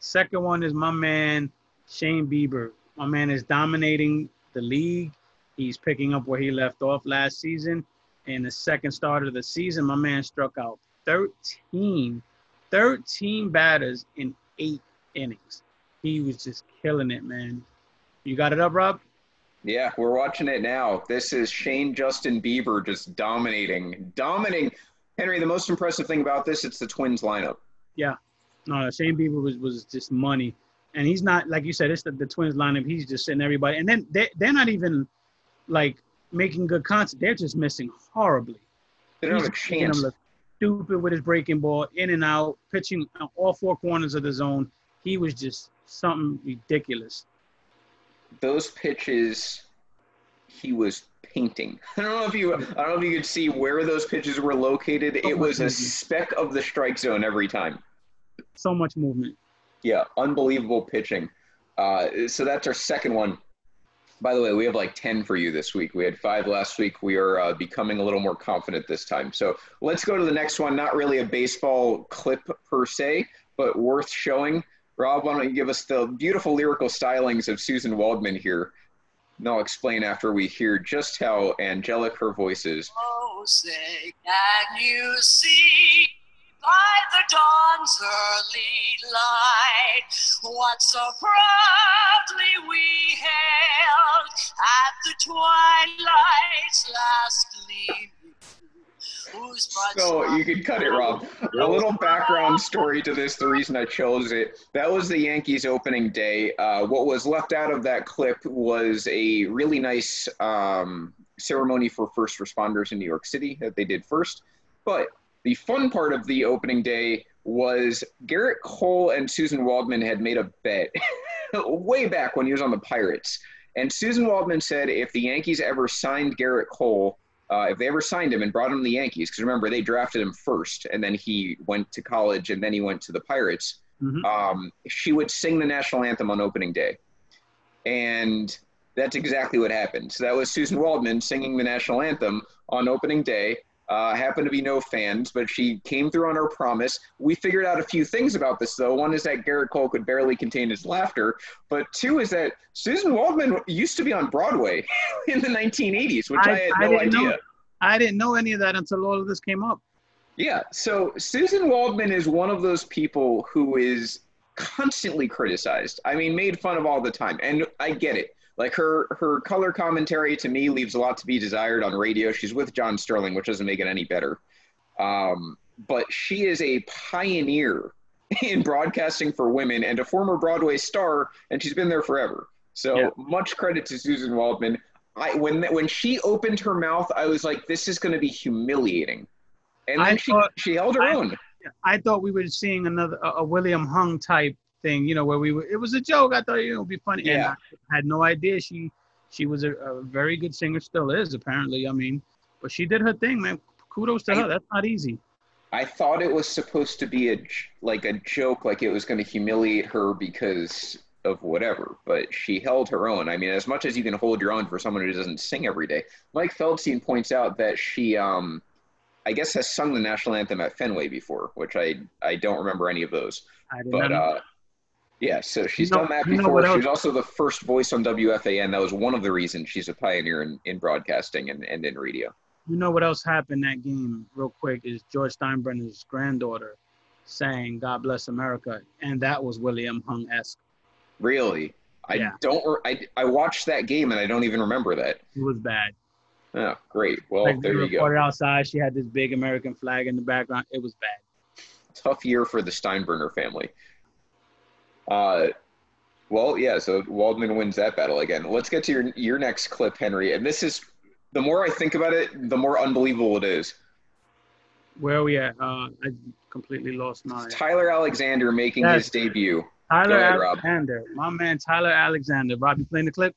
Speaker 1: Second one is my man Shane Bieber my man is dominating the league. He's picking up where he left off last season. In the second start of the season, my man struck out 13, 13 batters in eight innings. He was just killing it, man. You got it up, Rob?
Speaker 2: Yeah, we're watching it now. This is Shane Justin Bieber just dominating, dominating. Henry, the most impressive thing about this, it's the Twins lineup.
Speaker 1: Yeah, no, Shane Bieber was was just money and he's not like you said. It's the, the Twins lineup. He's just sitting everybody, and then they they're not even like making good content. They're just missing horribly.
Speaker 2: They don't have a chance.
Speaker 1: stupid with his breaking ball, in and out, pitching all four corners of the zone. He was just something ridiculous.
Speaker 2: Those pitches, he was painting. I don't know if you, I don't know if you could see where those pitches were located. It was a speck of the strike zone every time.
Speaker 1: So much movement.
Speaker 2: Yeah, unbelievable pitching. Uh, so that's our second one. By the way, we have like 10 for you this week. We had five last week. We are uh, becoming a little more confident this time. So let's go to the next one. Not really a baseball clip per se, but worth showing. Rob, why don't you give us the beautiful lyrical stylings of Susan Waldman here? And I'll explain after we hear just how angelic her voice is.
Speaker 4: Oh, say, can you see by the dawn's early light what so proudly we hailed at the twilight's last gleaming?
Speaker 2: So you could cut it, Rob. A little background story to this. The reason I chose it. That was the Yankees opening day. Uh, what was left out of that clip was a really nice um, ceremony for first responders in New York City that they did first. But the fun part of the opening day was Gerrit Cole and Susan Waldman had made a bet way back when he was on the Pirates. And Susan Waldman said if the Yankees ever signed Gerrit Cole, uh, if they ever signed him and brought him to the Yankees, because remember they drafted him first, and then he went to college, and then he went to the Pirates. Mm-hmm. Um, she would sing the national anthem on opening day, and that's exactly what happened. So that was Susan Waldman singing the national anthem on opening day. Uh, happened to be no fans, but she came through on her promise. We figured out a few things about this, though. One is that Gerrit Cole could barely contain his laughter, but two is that Susan Waldman used to be on Broadway in the 1980s, which I, I had no I idea.
Speaker 1: Know, I didn't know any of that until all of this came up.
Speaker 2: Yeah, so Susan Waldman is one of those people who is constantly criticized. I mean, made fun of all the time, and I get it like her her color commentary to me leaves a lot to be desired on radio. She's with John Sterling, which doesn't make it any better. Um, but she is a pioneer in broadcasting for women and a former Broadway star, and she's been there forever. So yeah. much credit to Susan Waldman. I when when she opened her mouth, I was like, this is going to be humiliating, and then I she thought, she held her
Speaker 1: I,
Speaker 2: own.
Speaker 1: I thought we were seeing another a, a William Hung type thing, you know, where we were, it was a joke. I thought you know, it would be funny. Yeah. And I had no idea she she was a, a, very good singer, still is apparently. I mean, but she did her thing, man. Kudos to I, her. That's not easy.
Speaker 2: I thought it was supposed to be a like a joke, like it was going to humiliate her because of whatever, but she held her own. I mean, as much as you can hold your own for someone who doesn't sing every day. Mike Feldstein points out that she, um, I guess, has sung the national anthem at Fenway before, which I I don't remember any of those. but uh, yeah, so she's you know, done that before. She's also the first voice on WFAN. That was one of the reasons she's a pioneer in, in broadcasting and, and in radio.
Speaker 1: You know what else happened that game, real quick, is George Steinbrenner's granddaughter sang God Bless America, and that was William Hung esque.
Speaker 2: Really? I yeah. don't. I, I watched that game and I don't even remember that.
Speaker 1: It was bad.
Speaker 2: Oh, great. Well, like there you go.
Speaker 1: outside, she had this big American flag in the background. It was bad.
Speaker 2: Tough year for the Steinbrenner family. Uh, well, yeah. So Waldman wins that battle again. Let's get to your your next clip, Henry. And this is the more I think about it, the more unbelievable it is.
Speaker 1: Where are we at? Uh, I completely lost my.
Speaker 2: Tyler Alexander making his debut.
Speaker 1: Tyler ahead, Alexander, Rob. my man Tyler Alexander. Rob, you playing the clip?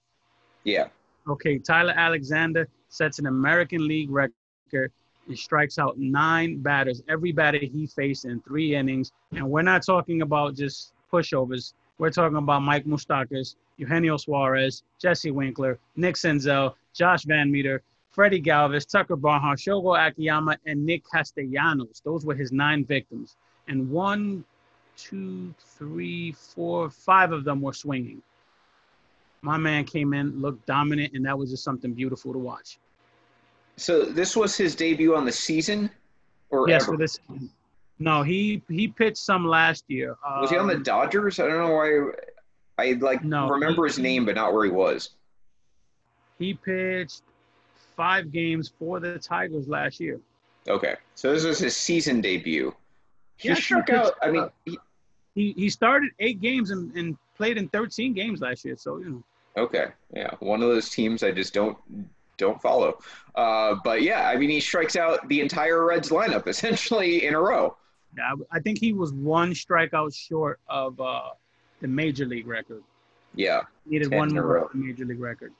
Speaker 2: Yeah.
Speaker 1: Okay, Tyler Alexander sets an American League record and strikes out nine batters, every batter he faced in three innings. And we're not talking about just pushovers. We're talking about Mike Moustakas, Eugenio Suarez, Jesse Winkler, Nick Senzel, Josh VanMeter, Freddie Galvis, Tucker Barnhart, Shogo Akiyama, and Nick Castellanos. Those were his nine victims. And one, two, three, four, five of them were swinging. My man came in, looked dominant, and that was just something beautiful to watch.
Speaker 2: So this was his debut on the season,
Speaker 1: or yes, ever? for this. No, he he pitched some last year.
Speaker 2: Was he on the um, Dodgers? I don't know why. I like no, remember he, his name, but not where he was.
Speaker 1: He pitched five games for the Tigers last year.
Speaker 2: Okay, so this was his season debut. He yeah, struck out. I mean, he,
Speaker 1: he, he started eight games and, and played in 13 games last year. So you know.
Speaker 2: Okay, yeah, one of those teams I just don't don't follow. Uh, but yeah, I mean, he strikes out the entire Reds lineup essentially in a row.
Speaker 1: Yeah, I think he was one strikeout short of uh, the major league record.
Speaker 2: Yeah.
Speaker 1: Needed one more
Speaker 2: row.
Speaker 1: of the major league record.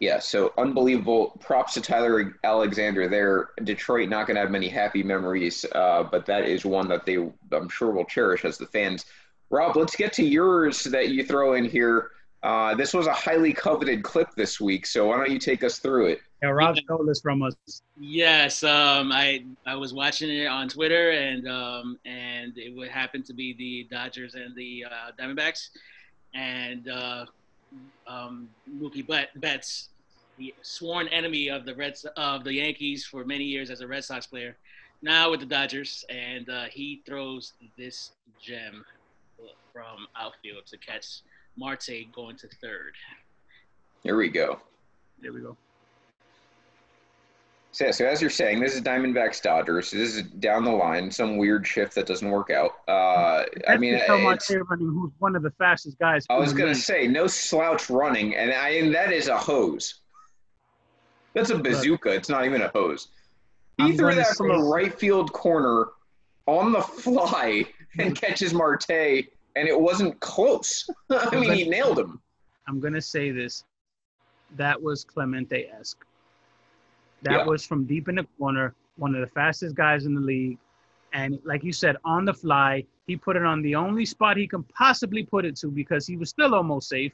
Speaker 2: Yeah, so unbelievable. Props to Tyler Alexander there. Detroit not going to have many happy memories, uh, but that is one that they, I'm sure, will cherish as the fans. Rob, let's get to yours that you throw in here. Uh, this was a highly coveted clip this week, so why don't you take us through it?
Speaker 1: Yeah, Rob stole this from us.
Speaker 3: Yes, um, I I was watching it on Twitter, and um, and it would happen to be the Dodgers and the uh, Diamondbacks, and uh, um, Mookie Bet- Betts, the sworn enemy of the Reds of the Yankees for many years as a Red Sox player, now with the Dodgers, and uh, he throws this gem from outfield to catch Marte going to third.
Speaker 2: Here we go.
Speaker 1: There we go.
Speaker 2: So, yeah, so as you're saying, this is Diamondbacks Dodgers. This is down the line, some weird shift that doesn't work out. Uh, I mean,
Speaker 1: just how much running. Who's one of the fastest guys?
Speaker 2: I was gonna
Speaker 1: league.
Speaker 2: say no slouch running, and I and that is a hose. That's a bazooka. It's not even a hose. He
Speaker 1: I'm
Speaker 2: threw that from the
Speaker 1: say-
Speaker 2: right field corner on the fly and catches Marte, and it wasn't close. I mean, he nailed him.
Speaker 1: I'm gonna say this. That was Clemente esque. That
Speaker 2: Yeah.
Speaker 1: was from deep in the corner, one of the fastest guys in the league. And like you said, on the fly, he put it on the only spot he can possibly put it to because he was still almost safe.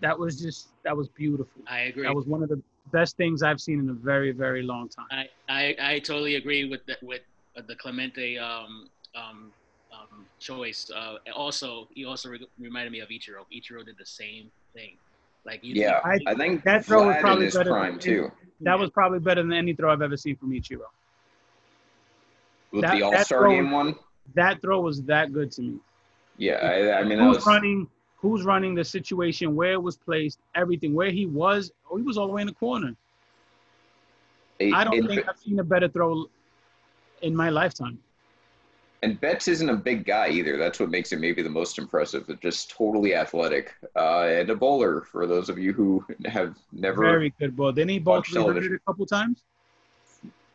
Speaker 1: That was just that was beautiful.
Speaker 3: I agree.
Speaker 1: That was one of the best things I've seen in a very, very long time.
Speaker 3: I, I, I totally agree with the, with uh, the Clemente um, um, um, choice. Uh, also, he also re- reminded me of Ichiro. Ichiro did the same thing. Like you,
Speaker 2: Yeah,
Speaker 1: I-
Speaker 2: I think
Speaker 1: that throw was
Speaker 2: Vlad in
Speaker 1: probably better
Speaker 2: prime
Speaker 1: than-
Speaker 2: too.
Speaker 1: That was probably better than any throw I've ever seen from Ichiro.
Speaker 2: With
Speaker 1: that-
Speaker 2: the All Star
Speaker 1: throw-
Speaker 2: game one.
Speaker 1: That throw was that good to me.
Speaker 2: Yeah, I, I mean,
Speaker 1: who's
Speaker 2: was,
Speaker 1: running who's running the situation where it was placed everything where he was oh he was all the way in the corner I don't
Speaker 2: and,
Speaker 1: think i've seen a better throw in my lifetime
Speaker 2: and Betts isn't a big guy either. That's what makes him maybe the most impressive. Just totally athletic uh, and a bowler. For those of you who have never,
Speaker 1: very good ball didn't he bowl
Speaker 2: watch
Speaker 1: 300
Speaker 2: television.
Speaker 1: a couple times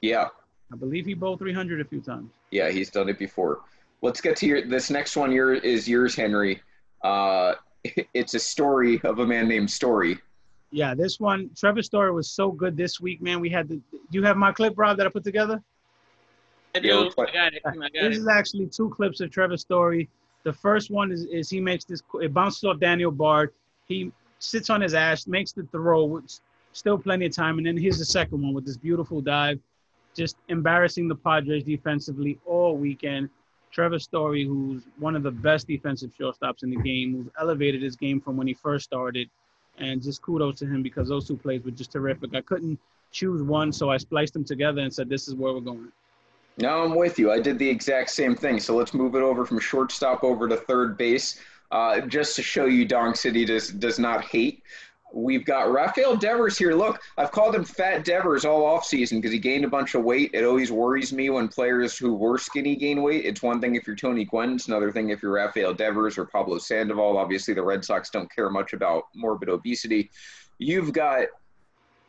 Speaker 2: yeah,
Speaker 1: i believe he bowled 300 a few times
Speaker 2: Yeah, he's done it before. Let's get to your this next one. Your is yours, Henry. Uh, it's a story of a man named Story.
Speaker 1: yeah this one trevor story was so good this week man we had the do you have my clip rob that i put together
Speaker 3: I do. I got it. I got
Speaker 1: This
Speaker 3: it.
Speaker 1: is actually two clips of Trevor Story. The first one is, is he makes this, it bounces off Daniel Bard. He sits on his ass, makes the throw, which still plenty of time. And then here's the second one with this beautiful dive, just embarrassing the Padres defensively all weekend. Trevor Story, who's one of the best defensive shortstops in the game, who's elevated his game from when he first started. And just kudos to him because those two plays were just terrific. I couldn't choose one, so I spliced them together and said, this is where we're going.
Speaker 2: No, I'm with you. I did the exact same thing. So let's move it over from shortstop over to third base, uh, just to show you Dong City does does not hate. We've got Rafael Devers here. Look, I've called him Fat Devers all offseason because he gained a bunch of weight. It always worries me when players who were skinny gain weight. It's one thing if you're Tony Gwynn. It's another thing if you're Rafael Devers or Pablo Sandoval. Obviously, the Red Sox don't care much about morbid obesity. You've got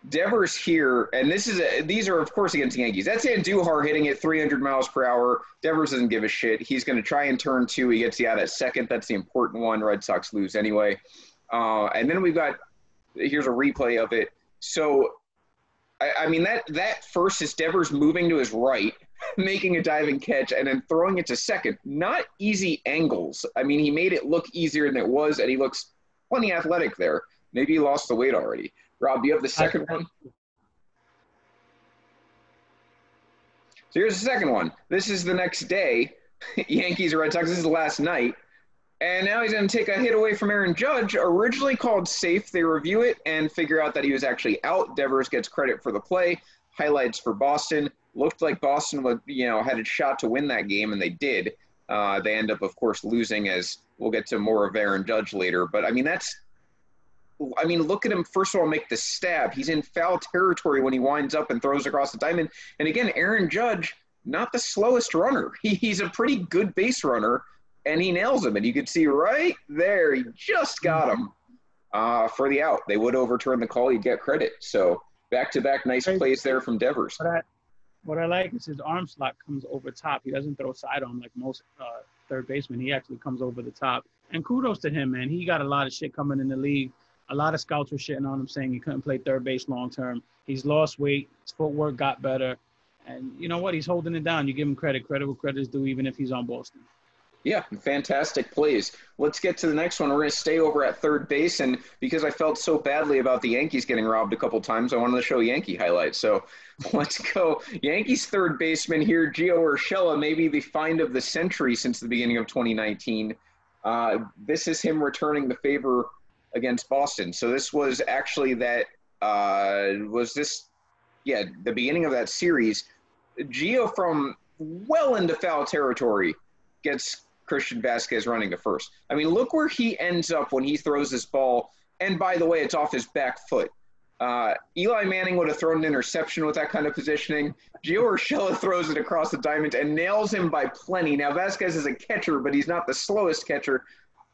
Speaker 2: Devers here, and this is a, these are of course against the Yankees. That's Andujar hitting at 300 miles per hour. Devers doesn't give a shit. He's going to try and turn two. He gets the out at second. That's the important one. Red Sox lose anyway. Uh, and then we've got here's a replay of it. So, I, I mean that that first is Devers moving to his right, making a diving catch, and then throwing it to second. Not easy angles. I mean, he made it look easier than it was, and he looks plenty athletic there. Maybe he lost the weight already. Rob, do you have the second one? So here's the second one. This is the next day. Yankees or Red Sox. This is the last night. And now he's going to take a hit away from Aaron Judge. Originally called safe. They review it and figure out that he was actually out. Devers gets credit for the play. Highlights for Boston. Looked like Boston would, you know, had a shot to win that game, and they did. Uh, they end up, of course, losing. As we'll get to more of Aaron Judge later. But I mean, that's I mean, look at him, first of all, make the stab. He's in foul territory when he winds up and throws across the diamond. And again, Aaron Judge, not the slowest runner. He, he's a pretty good base runner, and he nails him. And you could see right there, he just got him uh, for the out. They would overturn the call, he'd get credit. So Back to back nice plays there from Devers.
Speaker 1: What I, what I like is his arm slot comes over top. He doesn't throw sidearm like most uh, third basemen. He actually comes over the top. And kudos to him, man. He got a lot of shit coming in the league. A lot of scouts were shitting on him, saying he couldn't play third base long term. He's lost weight. His footwork got better. And you know what? He's holding it down. You give him credit. Credit where credit is due, even if he's on Boston.
Speaker 2: Yeah, fantastic plays. Let's get to the next one. We're going to stay over at third base, and because I felt so badly about the Yankees getting robbed a couple times, I wanted to show Yankee highlights. So let's go. Yankees third baseman here, Gio Urshela, maybe the find of the century since the beginning of 2019. Uh, this is him returning the favor against Boston. So this was actually that uh, was this, yeah, the beginning of that series. Gio from well into foul territory gets Christian Vasquez running to first. I mean, look where he ends up when he throws this ball. And by the way, it's off his back foot. Uh, Eli Manning would have thrown an interception with that kind of positioning. Gio Urshela throws it across the diamond and nails him by plenty. Now, Vasquez is a catcher, but he's not the slowest catcher.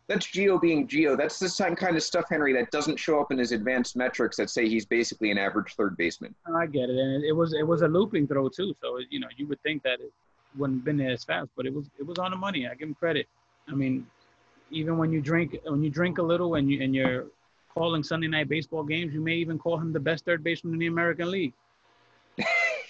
Speaker 2: That's Gio being Gio. That's the same kind of stuff, Henry, that doesn't show up in his advanced metrics that say he's basically an average third baseman.
Speaker 1: I get it, and it was it was a looping throw too. So you know you would think that it wouldn't have been there as fast, but it was it was on the money. I give him credit. I mean, even when you drink when you drink a little and you and you're calling Sunday night baseball games, you may even call him the best third baseman in the American League.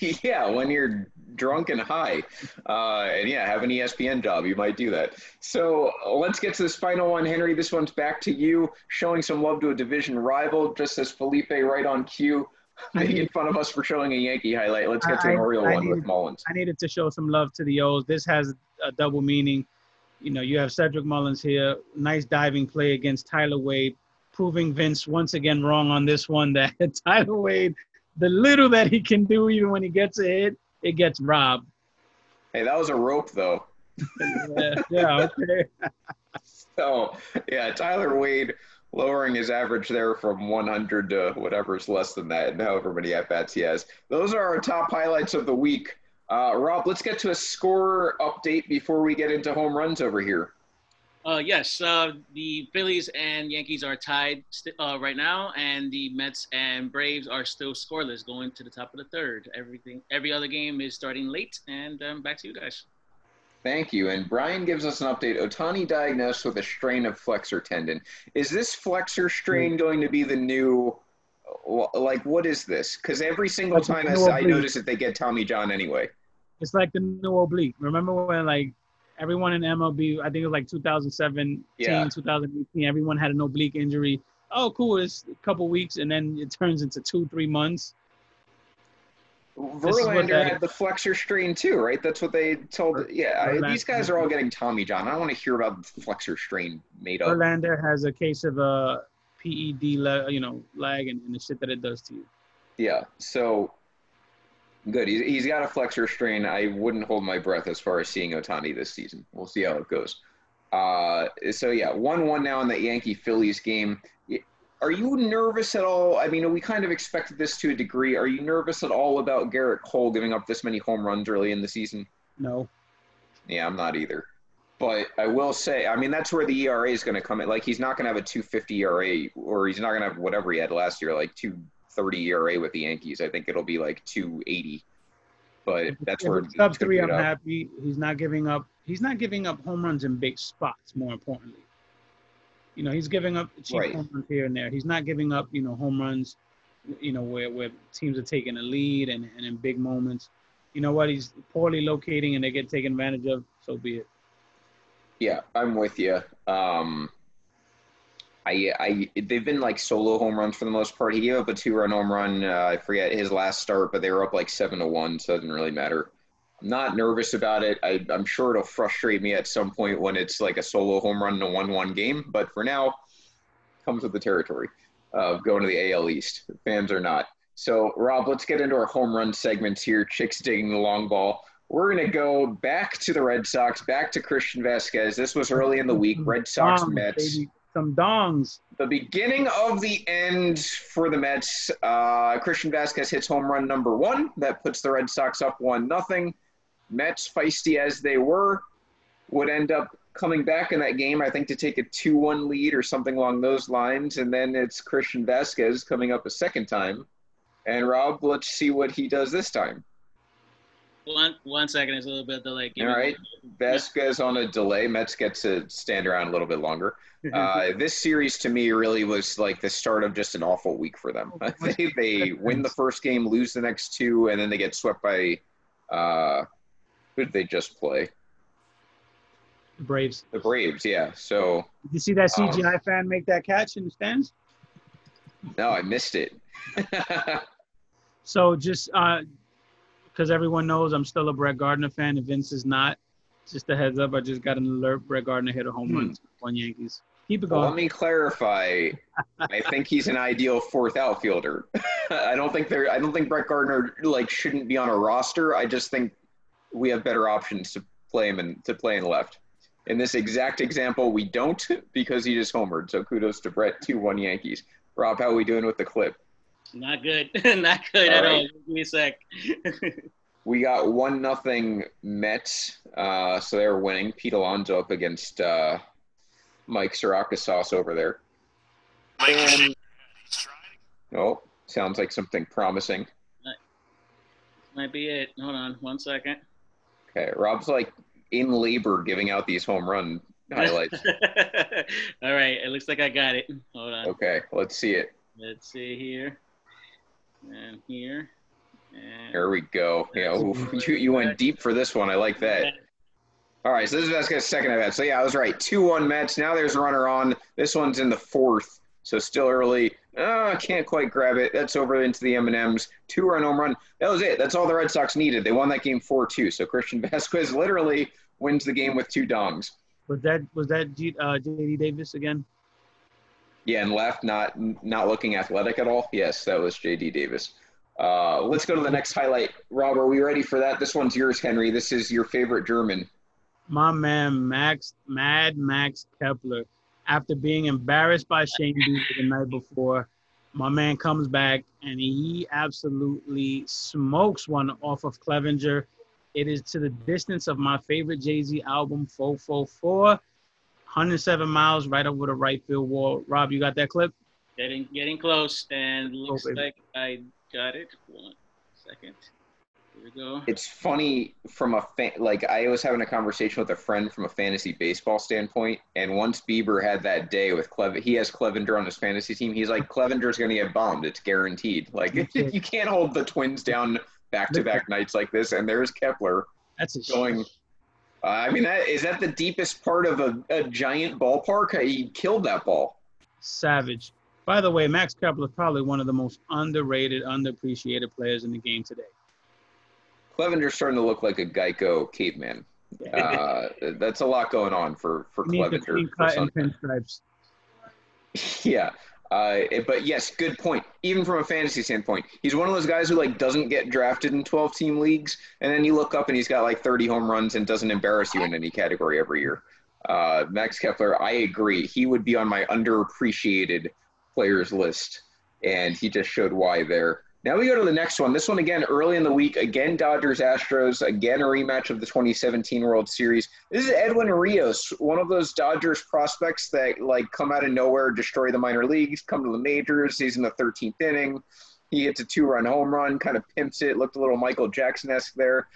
Speaker 2: yeah, when you're drunk and high, uh, and yeah, have an ESPN job, you might do that. So let's get to this final one, Henry. This one's back to you, showing some love to a division rival, just as Felipe right on cue, making fun of us for showing a Yankee highlight. Let's get to an
Speaker 1: I-
Speaker 2: Oriole
Speaker 1: I
Speaker 2: one with Mullins.
Speaker 1: I needed to show some love to the O's. This has a double meaning. You know, you have Cedric Mullins here, nice diving play against Tyler Wade, proving Vince once again wrong on this one that Tyler Wade, the little that he can do, even when he gets a hit, it gets robbed.
Speaker 2: Hey, that was a rope though.
Speaker 1: yeah, yeah, okay.
Speaker 2: So yeah, Tyler Wade lowering his average there from 100 to whatever's less than that, and however many at bats he has. Those are our top highlights of the week. Uh, Rob, let's get to a score update before we get into home runs over here.
Speaker 3: Uh, yes, uh, the Phillies and Yankees are tied st- uh, right now, and the Mets and Braves are still scoreless, going to the top of the third. Everything, every other game is starting late, and um, back to you guys.
Speaker 2: Thank you. And Brian gives us an update. Ohtani diagnosed with a strain of flexor tendon. Is this flexor strain going to be the new? Like, what is this? Because every single
Speaker 1: Like
Speaker 2: time I, I notice that they get Tommy John anyway.
Speaker 1: It's like the new oblique. Remember when like everyone in MLB, I think it was like 2017,
Speaker 2: Yeah.
Speaker 1: 2018, everyone had an oblique injury. Oh, cool. It's a couple weeks, and then it turns into two, three months.
Speaker 2: Verlander had the flexor strain too, right? That's what they told. Yeah,
Speaker 1: Verlander-
Speaker 2: these guys are all getting Tommy John. I don't want to hear about the flexor strain made up.
Speaker 1: Verlander has a case of uh, a PED, le- you know, lag and, and the shit that it does to you.
Speaker 2: Yeah, so good. He's, he's got a flexor strain. I wouldn't hold my breath as far as seeing Ohtani this season. We'll see how it goes. Uh, so yeah, one-one now in that Yankee Phillies game. Are you nervous at all? I mean, we kind of expected this to a degree. Are you nervous at all about Gerrit Cole giving up this many home runs early in the season?
Speaker 1: No.
Speaker 2: Yeah, I'm not either. But I will say, I mean, that's where the ERA is going to come in. Like, he's not going to have a 250 ERA, or he's not going to have whatever he had last year, like 230 ERA with the Yankees. I think it'll be like 280. But that's
Speaker 1: If
Speaker 2: where
Speaker 1: it's sub three, I'm happy. He's not giving up. He's not giving up home runs in big spots. More importantly, you know, he's giving up cheap
Speaker 2: Right.
Speaker 1: home runs here and there. He's not giving up, you know, home runs, you know, where where teams are taking a lead and, and in big moments. You know what? He's poorly locating and they get taken advantage of. So be it.
Speaker 2: Yeah, I'm with you. Um, I, I, they've been like solo home runs for the most part. He gave up a two-run home run. Uh, I forget his last start, but they were up like seven to one, so it doesn't really matter. I'm not nervous about it. I, I'm sure it'll frustrate me at some point when it's like a solo home run in a one-one game. But for now, comes with the territory of going to the AL East. Fans are not. So, Rob, let's get into our home run segments here. Chicks digging the long ball. We're going to go back to the Red Sox, back to Christian Vasquez. This was early in the week. Red Sox, Mets.
Speaker 1: Some dongs.
Speaker 2: The beginning of the end for the Mets. Uh, Christian Vasquez hits home run number one. That puts the Red Sox up one nothing. Mets, feisty as they were, would end up coming back in that game. I think to take a two-one lead or something along those lines, and then it's Christian Vasquez coming up a second time And Rob, let's see what he does this time.
Speaker 3: One one second, is a little bit delayed. Give
Speaker 2: All
Speaker 3: me
Speaker 2: right. Vasquez on a delay. Mets get to stand around a little bit longer. Uh, this series to me really was like the start of just an awful week for them. they, they win the first game, lose the next two, and then they get swept by uh, who did they just play?
Speaker 1: The Braves.
Speaker 2: The Braves, yeah. So
Speaker 1: Did you see that
Speaker 2: Um,
Speaker 1: CGI fan make that catch in the stands?
Speaker 2: no, I missed it.
Speaker 1: So just because everyone knows I'm still a Brett Gardner fan, and Vince is not. Just a heads up, I just got an alert. Brett Gardner hit a home run, hmm. one Yankees. Keep it
Speaker 2: Well, let me clarify. I think he's an ideal fourth outfielder. I don't think there. I don't think Brett Gardner like shouldn't be on a roster. I just think we have better options to play him and to play in left. In this exact example, we don't because he just homered. So kudos to Brett. Two one Yankees. Rob, how are we doing with the clip?
Speaker 3: Not good. Not good at
Speaker 2: All
Speaker 3: all.
Speaker 2: right.
Speaker 3: Give me a sec.
Speaker 2: We got one nothing Mets. Uh, so they're winning. Pete Alonso up against uh, Mike Siracusas over there. And oh, sounds like something promising.
Speaker 3: Might be it. Hold on one second.
Speaker 2: Okay, Rob's like in labor giving out these home run highlights.
Speaker 3: all right. It looks like I got it. Hold on.
Speaker 2: Okay, let's see it.
Speaker 3: Let's see here. And here. And
Speaker 2: There we go. Yeah, ooh, you, you went deep for this one. I like that. All right, so this is Vasquez's second at bat. So yeah, I was right. Two one Mets. Now there's a runner on. This one's in the fourth, so still early. Uh, can't quite grab it. That's over into the M and M's. Two run home run. That was it. That's all the Red Sox needed. They won that game four two. So Christian Vasquez literally wins the game with two dongs.
Speaker 1: Was that was that G, uh, JD Davis again?
Speaker 2: Yeah, and left, not not looking athletic at all. Yes, that was J.D. Davis. Uh, let's go to the next highlight. Rob, are we ready for that? This one's yours, Henry. This is your favorite German.
Speaker 1: My man Max Mad Max Kepler, after being embarrassed by Shane Bieber the night before, my man comes back and he absolutely smokes one off of Clevinger. It is to the distance of my favorite Jay Z album, 444. 107 miles right over the right field wall. Rob, you got that clip?
Speaker 3: Getting getting close, and looks
Speaker 1: baby.
Speaker 3: like I got it. One second. Here we go.
Speaker 2: It's funny from a fan, like I was having a conversation with a friend from a fantasy baseball standpoint, and once Bieber had that day with Clev, he has Clevinger on his fantasy team. He's like, Clevinger's going to get bombed. It's guaranteed. Like you can't hold the Twins down back to back nights like this. And there's Kepler
Speaker 1: That's a
Speaker 2: going. Uh, I mean, that, is that the deepest part of a, a giant ballpark? He killed that ball.
Speaker 1: savage. By the way, Max Kepler is probably one of the most underrated, underappreciated players in the game today.
Speaker 2: Clevinger's starting to look like a Geico caveman. Uh, that's a lot going on for for
Speaker 1: Clevinger.
Speaker 2: for
Speaker 1: cut
Speaker 2: some-
Speaker 1: and pinstripes.
Speaker 2: Yeah. Uh, but yes, good point. Even from a fantasy standpoint, he's one of those guys who like doesn't get drafted in 12 team leagues, and then you look up and he's got like 30 home runs and doesn't embarrass you in any category every year. Uh, Max Kepler, I agree. He would be on my underappreciated players list, and he just showed why there. Now we go to the next one. This one again early in the week. Again, Dodgers Astros. Again, a rematch of the 2017 World Series. This is Edwin Rios, one of those Dodgers prospects that like come out of nowhere, destroy the minor leagues, come to the majors. He's in the 13th inning. He hits a two-run home run, kind of pimps it. Looked a little Michael Jackson-esque there.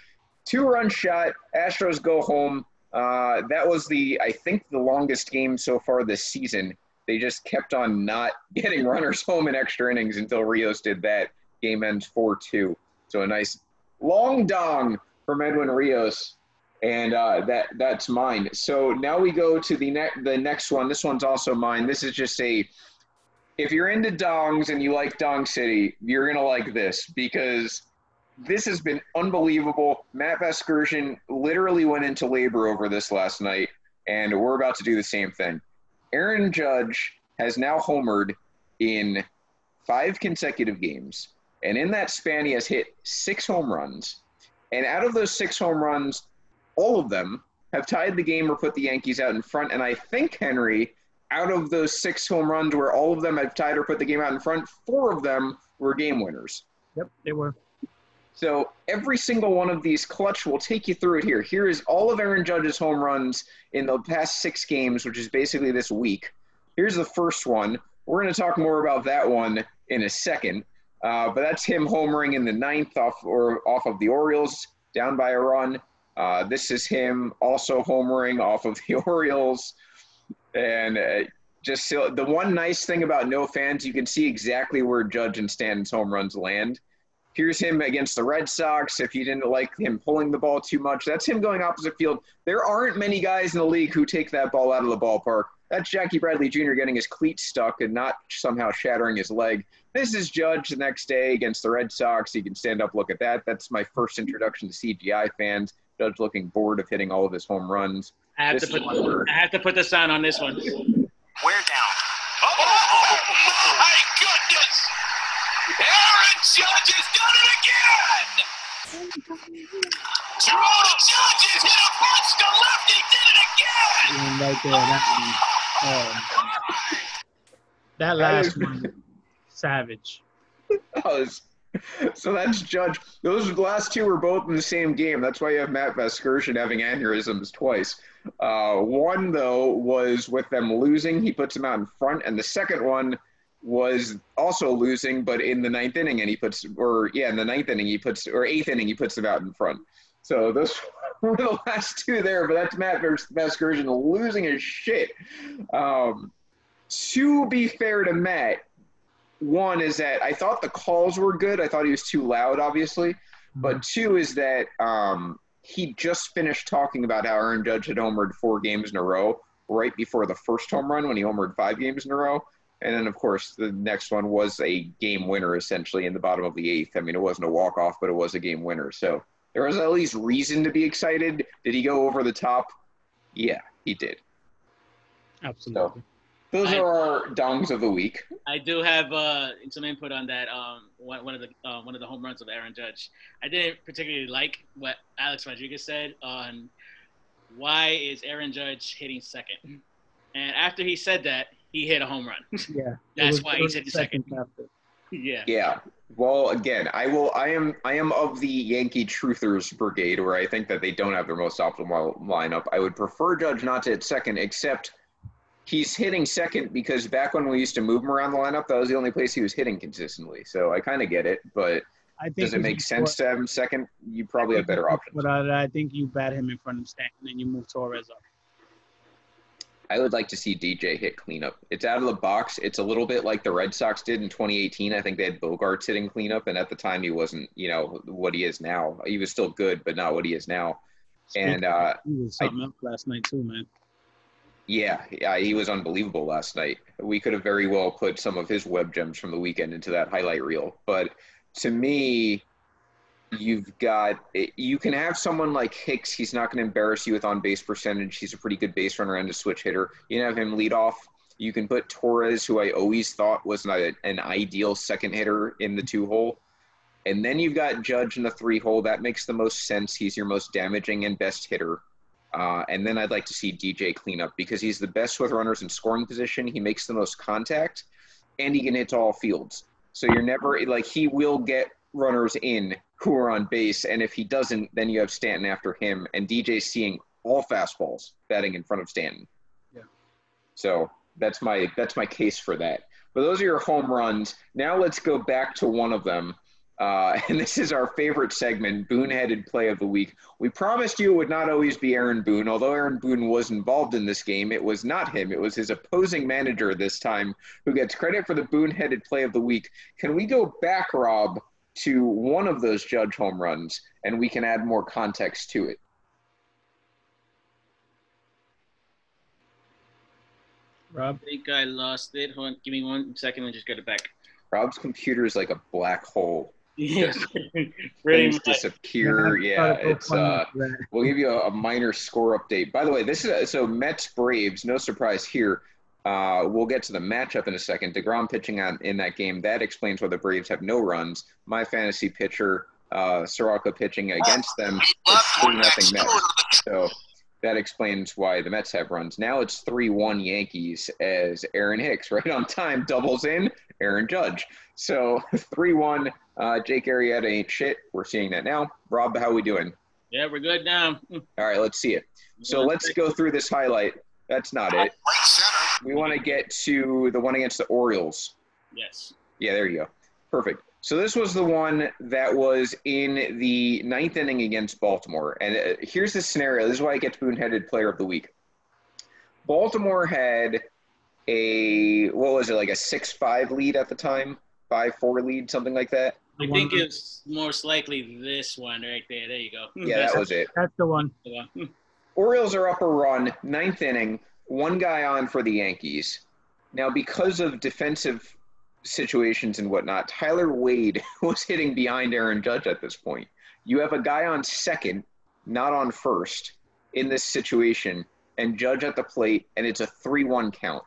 Speaker 2: Two-run shot. Astros go home. Uh, that was the I think the longest game so far this season. They just kept on not getting runners home in extra innings until Rios did that. Game ends 4 2. So a nice long dong from Edwin Rios. And uh, that that's mine. So now we go to the, ne- the next one. This one's also mine. This is just a. If you're into dongs and you like Dong City, you're to like this because this has been unbelievable. Matt Vasgersian literally went into labor over this last night, and we're about to do the same thing. Aaron Judge has now homered in five consecutive games. And in that span, he has hit six home runs. And out of those six home runs, all of them have tied the game or put the Yankees out in front. And I think, Henry, out of those six home runs where all of them have tied or put the game out in front, four of them were game winners.
Speaker 1: Yep, they were.
Speaker 2: So every single one of these clutch will take you through it here. Here is all of Aaron Judge's home runs in the past six games, which is basically this week. Here's the first one. We're going to talk more about that one in a second. Uh, but that's him homering in the ninth off or off of the Orioles down by a run. Uh, this is him also homering off of the Orioles, and uh, just so, the one nice thing about no fans, you can see exactly where Judge and Stanton's home runs land. Here's him against the Red Sox. If you didn't like him pulling the ball too much, that's him going opposite field. There aren't many guys in the league who take that ball out of the ballpark. That's Jackie Bradley Jr. getting his cleat stuck and not somehow shattering his leg. This is Judge the next day against the Red Sox. He can stand up, look at that. That's my first introduction to CGI fans. Judge looking bored of hitting all of his home runs.
Speaker 3: I have
Speaker 2: This
Speaker 3: to put
Speaker 2: where-
Speaker 3: I have to put the sign on this one.
Speaker 4: Wear down. Throw to Judge has hit a punch to left. He did it again!
Speaker 1: And right there, that one. Oh, that last one, savage.
Speaker 2: does. So that's Judge. Those last two were both in the same game. That's why you have Matt Vasgersian having aneurysms twice. Uh, one though was with them losing. He puts them out in front, and the second one was also losing, but in the ninth inning, and he puts, or yeah, in the ninth inning, he puts, or eighth inning, he puts them out in front. So those were the last two there. But that's Matt Vasgersian losing his shit. Um, to be fair to Matt, one is that I thought the calls were good. I thought he was too loud, obviously. But two is that um, he just finished talking about how Aaron Judge had homered four games in a row right before the first home run when he homered five games in a row. And then, of course, the next one was a game winner essentially in the bottom of the eighth. I mean, it wasn't a walk off, but it was a game winner. So there was at least reason to be excited. Did he go over the top? Yeah, he did.
Speaker 1: Absolutely.
Speaker 2: Those
Speaker 3: I-
Speaker 2: are our dongs of the week.
Speaker 3: I do have uh, some input on that. Um, one, one of the uh, one of the home runs of Aaron Judge. I didn't particularly like what Alex Rodriguez said on why is Aaron Judge hitting second. And after he said that, he hit a home run.
Speaker 1: Yeah.
Speaker 3: That's
Speaker 1: was-
Speaker 3: why
Speaker 1: it
Speaker 3: he's
Speaker 1: was
Speaker 3: hitting
Speaker 1: the
Speaker 3: second.
Speaker 1: after.
Speaker 3: yeah.
Speaker 2: Yeah. Well, again, I will. I am. I am of the Yankee truthers brigade, where I think that they don't have their most optimal lineup. I would prefer Judge not to hit second, except he's hitting second because back when we used to move him around the lineup, that was the only place he was hitting consistently. So I kind of get it, but
Speaker 1: I think
Speaker 2: does it make sense to have him second? You probably have better options.
Speaker 1: But I, I think you bat him in front of Stanton and you move Torres up.
Speaker 2: I would like to see DJ hit cleanup. It's out of the box. It's a little bit like the Red Sox did in 2018. I think they had Bogaerts hitting cleanup, and at the time he wasn't, you know, what he is now. He was still good, but not what he is now. And uh,
Speaker 1: he was something else last night too, man.
Speaker 2: yeah, yeah, he was unbelievable last night. We could have very well put some of his web gems from the weekend into that highlight reel. But to me, you've got you can have someone like Hicks. He's not going to embarrass you with on base percentage. He's a pretty good base runner and a switch hitter. You can have him lead off. You can put Torres, who I always thought was not an ideal second hitter, in the two hole. And then you've got Judge in the three hole. That makes the most sense. He's your most damaging and best hitter. Uh, and then I'd like to see DJ clean up because he's the best with runners in scoring position. He makes the most contact, and he can hit to all fields. So you're never like he will get runners in who are on base, and if he doesn't, then you have Stanton after him, and DJ's seeing all fastballs batting in front of Stanton.
Speaker 1: Yeah.
Speaker 2: So that's my that's my case for that. But those are your home runs. Now let's go back to one of them. Uh, and this is our favorite segment, Boone-headed play of the week. We promised you it would not always be Aaron Boone. Although Aaron Boone was involved in this game, it was not him. It was his opposing manager this time who gets credit for the Boone-headed play of the week. Can we go back, Rob, to one of those Judge home runs, and we can add more context to it?
Speaker 1: Rob,
Speaker 3: I think I lost it. Hold on, give me one second and just get it back.
Speaker 2: Rob's computer is like a black hole.
Speaker 3: Yeah, pretty
Speaker 2: Things
Speaker 3: much.
Speaker 2: disappear. Yeah,
Speaker 1: Gotta
Speaker 2: it's uh. We'll give you a, a minor score update. By the way, this is so Mets Braves. No surprise here. Uh, we'll get to the matchup in a second. Degrom pitching on in that game that explains why the Braves have no runs. My fantasy pitcher, uh, Soroka pitching against them. It's three nothing Mets. So that explains why the Mets have runs. Now it's three one Yankees as Aaron Hicks right on time doubles in Aaron Judge. So three one. Uh, Jake Arrieta ain't shit. We're seeing that now. Rob, how we doing?
Speaker 3: Yeah, we're good now.
Speaker 2: All right, let's see it. So let's go through this highlight. That's not it.
Speaker 4: Right center.
Speaker 2: We want to get to the one against the Orioles.
Speaker 3: Yes.
Speaker 2: Yeah, there you go. Perfect. So this was the one that was in the ninth inning against Baltimore. And uh, here's the scenario. This is why I get Boone-headed Player of the Week. Baltimore had a what was it like a six five lead at the time, five four lead, something like that.
Speaker 3: I think it's most likely this one right there. There you go.
Speaker 2: Yeah, that was it.
Speaker 1: That's the one.
Speaker 2: Orioles are up a run, ninth inning, one guy on for the Yankees. Now, because of defensive situations and whatnot, Tyler Wade was hitting behind Aaron Judge at this point. You have a guy on second, not on first, in this situation, and Judge at the plate, and it's a 3 1 count.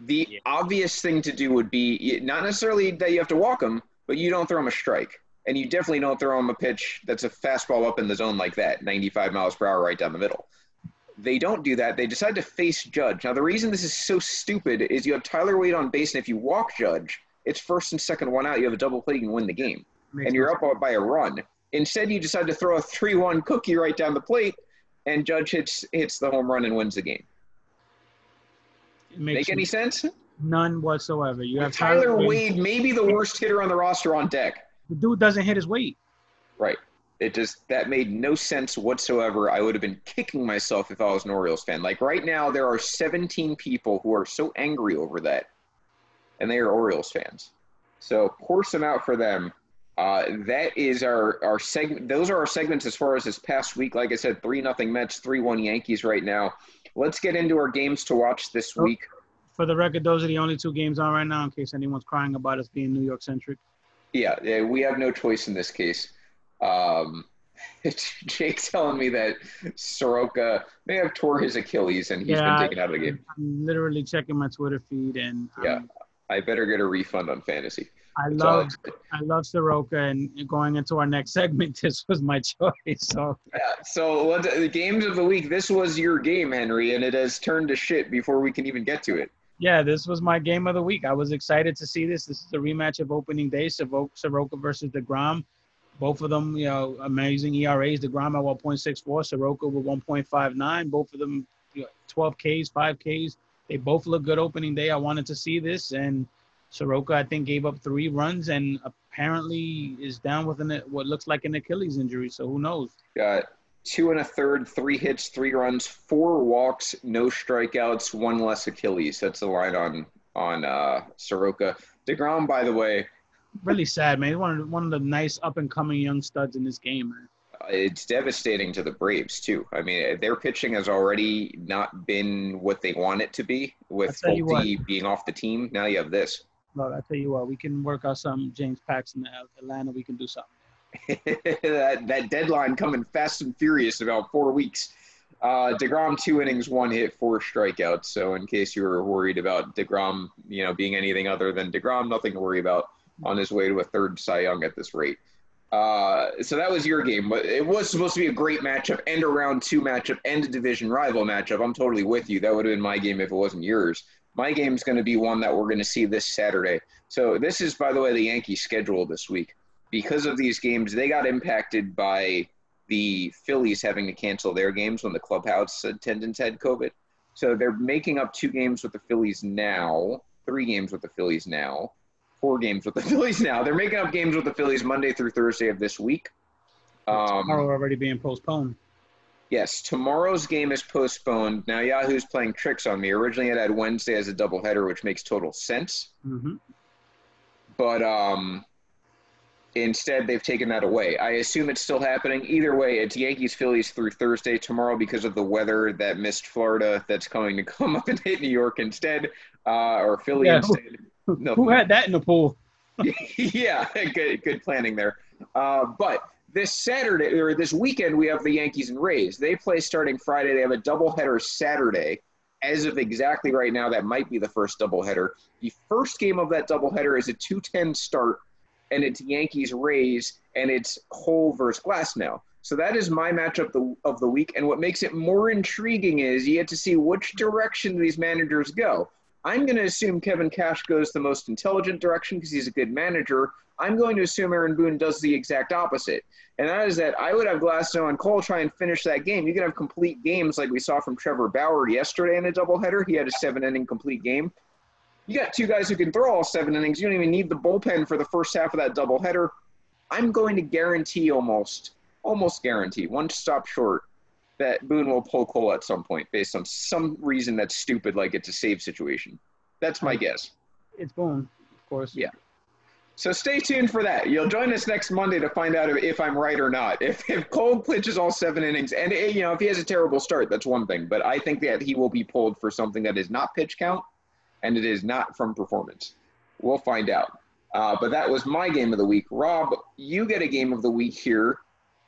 Speaker 2: The
Speaker 3: Yeah.
Speaker 2: obvious thing to do would be not necessarily that you have to walk him, but you don't throw him a strike. And you definitely don't throw him a pitch that's a fastball up in the zone like that, 95 miles per hour right down the middle. They don't do that. They decide to face Judge. Now, the reason this is so stupid is you have Tyler Wade on base, and if you walk Judge, it's first and second one out. You have a double play, you can win the game.
Speaker 1: Makes
Speaker 2: And you're
Speaker 1: no
Speaker 2: up by a run. Instead, you decide to throw a 3 1 cookie right down the plate, and Judge hits, hits the home run and wins the game. Make any sense?
Speaker 1: none whatsoever. You have
Speaker 2: Tyler Wade, maybe the worst hitter on the roster on deck.
Speaker 1: The dude doesn't hit his weight.
Speaker 2: Right. It just that made no sense whatsoever. I would have been kicking myself if I was an Orioles fan. Like right now, there are 17 people who are so angry over that, and they are Orioles fans. So pour some out for them. Uh, that is our our segment. Those are our segments as far as this past week. Like I said, three nothing Mets, three one Yankees right now. Let's get into our games to watch this week.
Speaker 1: For the record, those are the only two games on right now. In case anyone's crying about us being New York centric.
Speaker 2: Yeah, we have no choice in this case. Um, Jake's telling me that Soroka may have tore his Achilles and he's
Speaker 1: Yeah,
Speaker 2: been taken out of the game.
Speaker 1: I'm literally checking my Twitter feed, and um,
Speaker 2: Yeah. I better get a refund on fantasy.
Speaker 1: I
Speaker 2: That's
Speaker 1: love
Speaker 2: I-
Speaker 1: I love Soroka, and going into our next segment, this was my choice. So
Speaker 2: Yeah, so what the games of the week. This was your game, Henry, and it has turned to shit before we can even get to it.
Speaker 1: yeah, this was my game of the week. I was excited to see this. This is a rematch of opening day, Soroka versus Degrom. Both of them, you know, amazing ERAs. Degrom at 1.64, Soroka with 1.59. Both of them, you know, 12 Ks, 5 Ks. They both look good opening day. I wanted to see this, and Soroka, I think, gave up three runs and apparently is down with an, what looks like an Achilles injury. So who knows?
Speaker 2: Got two and a third, three hits, three runs, four walks, no strikeouts, one less Achilles. That's the line on on uh, Soroka. Degrom, by the way,
Speaker 1: Really sad, man. He's one of the, one of the nice up and coming young studs in this game, man.
Speaker 2: it's devastating to the Braves too. I mean, their pitching has already not been what they want it to be with
Speaker 1: I'll tell you
Speaker 2: Folty being off the team. Now you have this.
Speaker 1: Look, I tell you what, we can work out some James Paxton in Atlanta. We can do something.
Speaker 2: that, that deadline coming fast and furious about four weeks. Uh, Degrom two innings, one hit, four strikeouts. So in case you were worried about Degrom, you know, being anything other than Degrom, nothing to worry about on his way to a third Cy Young at this rate. Uh, so that was your game, but it was supposed to be a great matchup and a round two matchup and a division rival matchup. I'm totally with you. That would have been my game if it wasn't yours. My game is going to be one that we're going to see this Saturday. So this is, by the way, the Yankees schedule this week. Because of these games, they got impacted by the Phillies having to cancel their games when the clubhouse attendance had COVID. So they're making up two games with the Phillies now, three games with the Phillies now, four games with the Phillies now. They're making up games with the Phillies Monday through Thursday of this week. Um,
Speaker 1: Tomorrow already being postponed.
Speaker 2: Yes, tomorrow's game is postponed. Now Yahoo's playing tricks on me. Originally, it had Wednesday as a doubleheader, which makes total sense.
Speaker 1: hmm
Speaker 2: But um, instead, they've taken that away. I assume it's still happening. Either way, it's Yankees Phillies through Thursday. Tomorrow, because of the weather that missed Florida, that's going to come up and hit New York instead, uh, or Philly
Speaker 1: Yeah,
Speaker 2: instead. No,
Speaker 1: Who had that in the pool?
Speaker 2: yeah, good, good planning there. Uh, but this Saturday or this weekend, we have the Yankees and Rays. They play starting Friday. They have a doubleheader Saturday. As of exactly right now, that might be the first doubleheader. The first game of that doubleheader is a 2:10 start, and it's Yankees Rays, and it's Cole versus Glasnow. So that is my matchup the, of the week. And what makes it more intriguing is you get to see which direction these managers go. I'm going to assume Kevin Cash goes the most intelligent direction because he's a good manager. I'm going to assume Aaron Boone does the exact opposite. And that is that I would have Glasnow and Cole try and finish that game. You can have complete games like we saw from Trevor Bauer yesterday in a doubleheader. He had a seven inning complete game. You got two guys who can throw all seven innings. You don't even need the bullpen for the first half of that doubleheader. I'm going to guarantee almost, almost guarantee, one stop short, that Boone will pull Cole at some point based on some reason that's stupid, like it's a save situation. That's my guess.
Speaker 1: It's Boone, of course.
Speaker 2: Yeah. So stay tuned for that. You'll join us next Monday to find out if I'm right or not. If, if Cole pitches all seven innings, and eh, you know if he has a terrible start, that's one thing. But I think that he will be pulled for something that is not pitch count, and it is not from performance. We'll find out. Uh, but that was my game of the week. Rob, you get a game of the week here.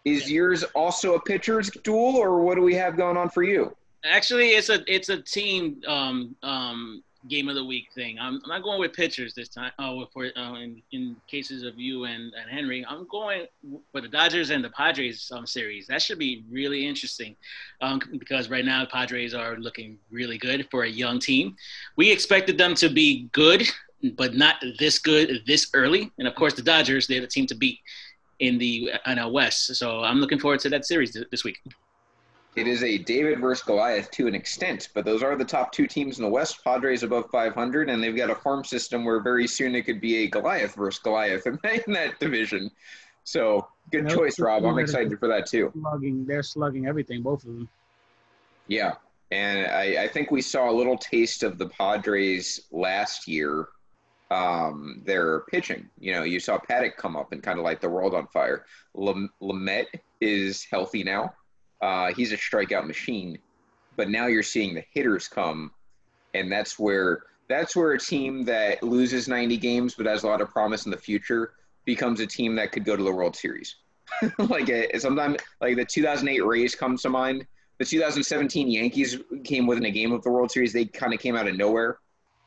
Speaker 2: Is yours also a pitcher's duel, or what do we have going on for you?
Speaker 3: Actually, it's a it's a team um, um, game of the week thing. I'm, I'm not going with pitchers this time. Oh, for uh, in, in cases of you and, and Henry, I'm going for the Dodgers and the Padres um, series. That should be really interesting um, because right now the Padres are looking really good for a young team. We expected them to be good, but not this good this early. And of course, the Dodgers, they're the team to beat in the NL West. So I'm looking forward to that series this week.
Speaker 2: It is a David versus Goliath to an extent, but those are the top two teams in the West. Padres above 500, and they've got a farm system where very soon it could be a Goliath versus Goliath in that division. So good choice, Rob. I'm excited for that too.
Speaker 1: Slugging, they're slugging everything, both of them.
Speaker 2: Yeah, and I, I think we saw a little taste of the Padres last year. Um, their pitching, you know, you saw Paddock come up and kind of light the world on fire. Lamet is healthy now. Uh, he's a strikeout machine, but now you're seeing the hitters come, and that's where that's where a team that loses 90 games but has a lot of promise in the future becomes a team that could go to the World Series. like a, sometimes, like the 2008 Rays comes to mind. The 2017 Yankees came within a game of the World Series. They kind of came out of nowhere.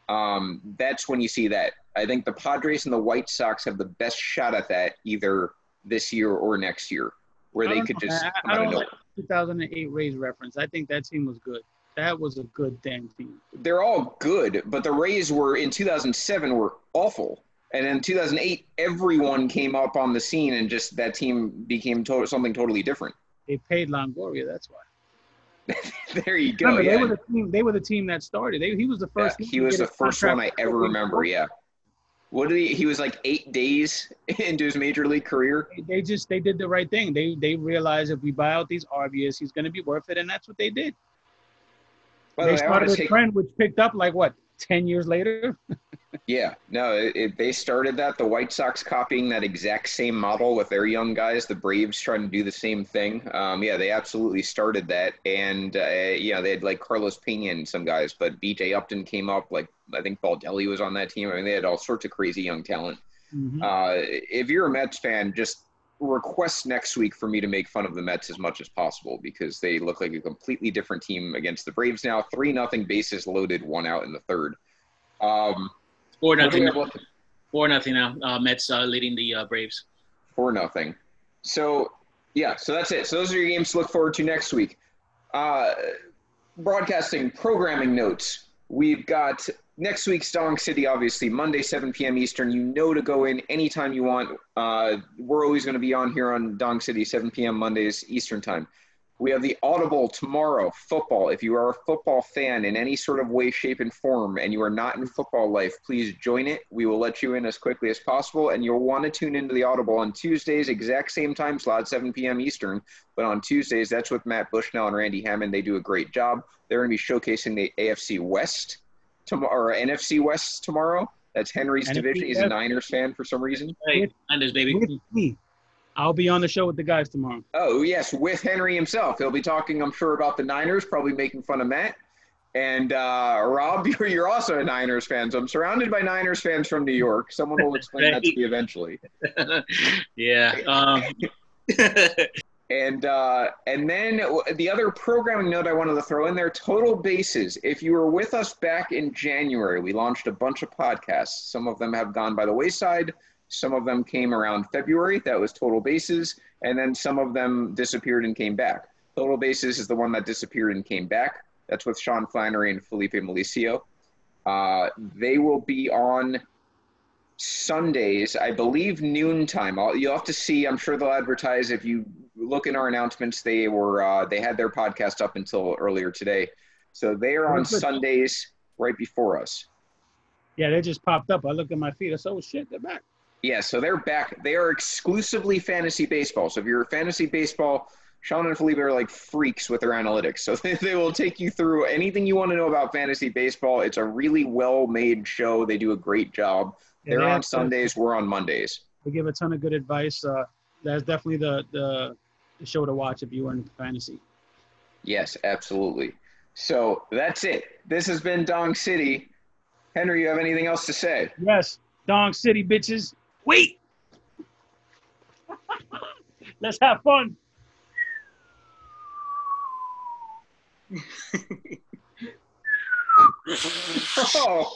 Speaker 2: Um, that's when you see that. I think the Padres and the White Sox have the best shot at that either this year or next year, where they could
Speaker 1: know,
Speaker 2: just.
Speaker 1: I, I don't like 2008 Rays reference. I think that team was good. That was a good damn team.
Speaker 2: They're all good, but the Rays were in 2007 were awful. And in 2008, everyone came up on the scene, and just that team became to- something totally different.
Speaker 1: They paid Longoria. That's why.
Speaker 2: there you go.
Speaker 1: Remember,
Speaker 2: yeah.
Speaker 1: they were the team. They were the team that started. They, he was the first.
Speaker 2: Yeah, he was the first one I ever remember. Yeah. What did he? He was like eight days into his major league career.
Speaker 1: They just they did the right thing. They they realized if we buy out these arb years, he's going to be worth it, and that's what they did.
Speaker 2: By
Speaker 1: they
Speaker 2: the way,
Speaker 1: started a
Speaker 2: take.
Speaker 1: trend which picked up like what ten years later.
Speaker 2: Yeah, no, it, it, they started that. The White Sox copying that exact same model with their young guys. The Braves trying to do the same thing. Um, yeah, they absolutely started that, and uh, yeah, they had like Carlos Pena and some guys, but B.J. Upton came up. Like I think Baldelli was on that team. I mean, they had all sorts of crazy young talent.
Speaker 1: Mhm.
Speaker 2: Uh, if you're a Mets fan, just request next week for me to make fun of the Mets as much as possible because they look like a completely different team against the Braves now. Three nothing bases loaded, one out in the third. Um,
Speaker 3: Four nothing. Four nothing now. Uh, Mets uh, leading the uh, Braves.
Speaker 2: Four nothing. So yeah, so that's it. So those are your games to look forward to next week. Uh, broadcasting programming notes. We've got next week's Dong City, obviously Monday, 7 p.m. Eastern. You know to go in anytime you want. Uh, we're always going to be on here on Dong City, 7 p.m. Mondays Eastern time. We have the Audible tomorrow, football. If you are a football fan in any sort of way, shape, and form, and you are not in football life, please join it. We will let you in as quickly as possible, and you'll want to tune into the Audible on Tuesdays, exact same time slot, 7 p.m. Eastern. But on Tuesdays, that's with Matt Bushnell and Randy Hammond. They do a great job. They're going to be showcasing the AFC West tomorrow, or NFC West tomorrow. That's Henry's
Speaker 1: NFC
Speaker 2: division. He's a Niners fan for some reason.
Speaker 3: Hey, Niners, baby.
Speaker 1: With me, I'll be on the show with the guys tomorrow.
Speaker 2: Oh, yes, with Henry himself. He'll be talking, I'm sure, about the Niners, probably making fun of Matt. And uh, Rob, you're, you're also a Niners fan. So I'm surrounded by Niners fans from New York. Someone will explain that to me eventually.
Speaker 3: yeah. Um,
Speaker 2: And uh, and then the other programming note I wanted to throw in there: total bases. If you were with us back in January, we launched a bunch of podcasts. Some of them have gone by the wayside. Some of them came around February. That was total bases, and then some of them disappeared and came back. Total bases is the one that disappeared and came back. That's with Sean Flannery and Felipe Malicio. Uh, they will be on Sundays, I believe noontime. I'll, you'll have to see. I'm sure they'll advertise. If you look in our announcements, they were uh, they had their podcast up until earlier today, so they are on Sundays right before us.
Speaker 1: Yeah, they just popped up. I looked at my feet. I said, "Oh shit, they're back."
Speaker 2: Yeah, so they're back. They are exclusively fantasy baseball. So if you're a fantasy baseball, Sean and Felipe are like freaks with their analytics. So they, they will take you through anything you want to know about fantasy baseball. It's a really well made show. They do a great job.
Speaker 1: Yeah,
Speaker 2: They're
Speaker 1: they
Speaker 2: on
Speaker 1: have to-
Speaker 2: Sundays. We're on Mondays.
Speaker 1: They give a ton of good advice. Uh, that's definitely the, the the show to watch if you are in fantasy.
Speaker 2: Yes, absolutely. So that's it. This has been Dong City. Henry, you have anything else to say?
Speaker 1: Yes, Dong City bitches. Wait. Let's have fun.
Speaker 2: Oh,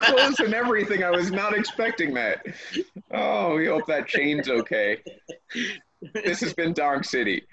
Speaker 2: close and everything. I was not expecting that. Oh, we hope that chain's okay. This has been Dong City.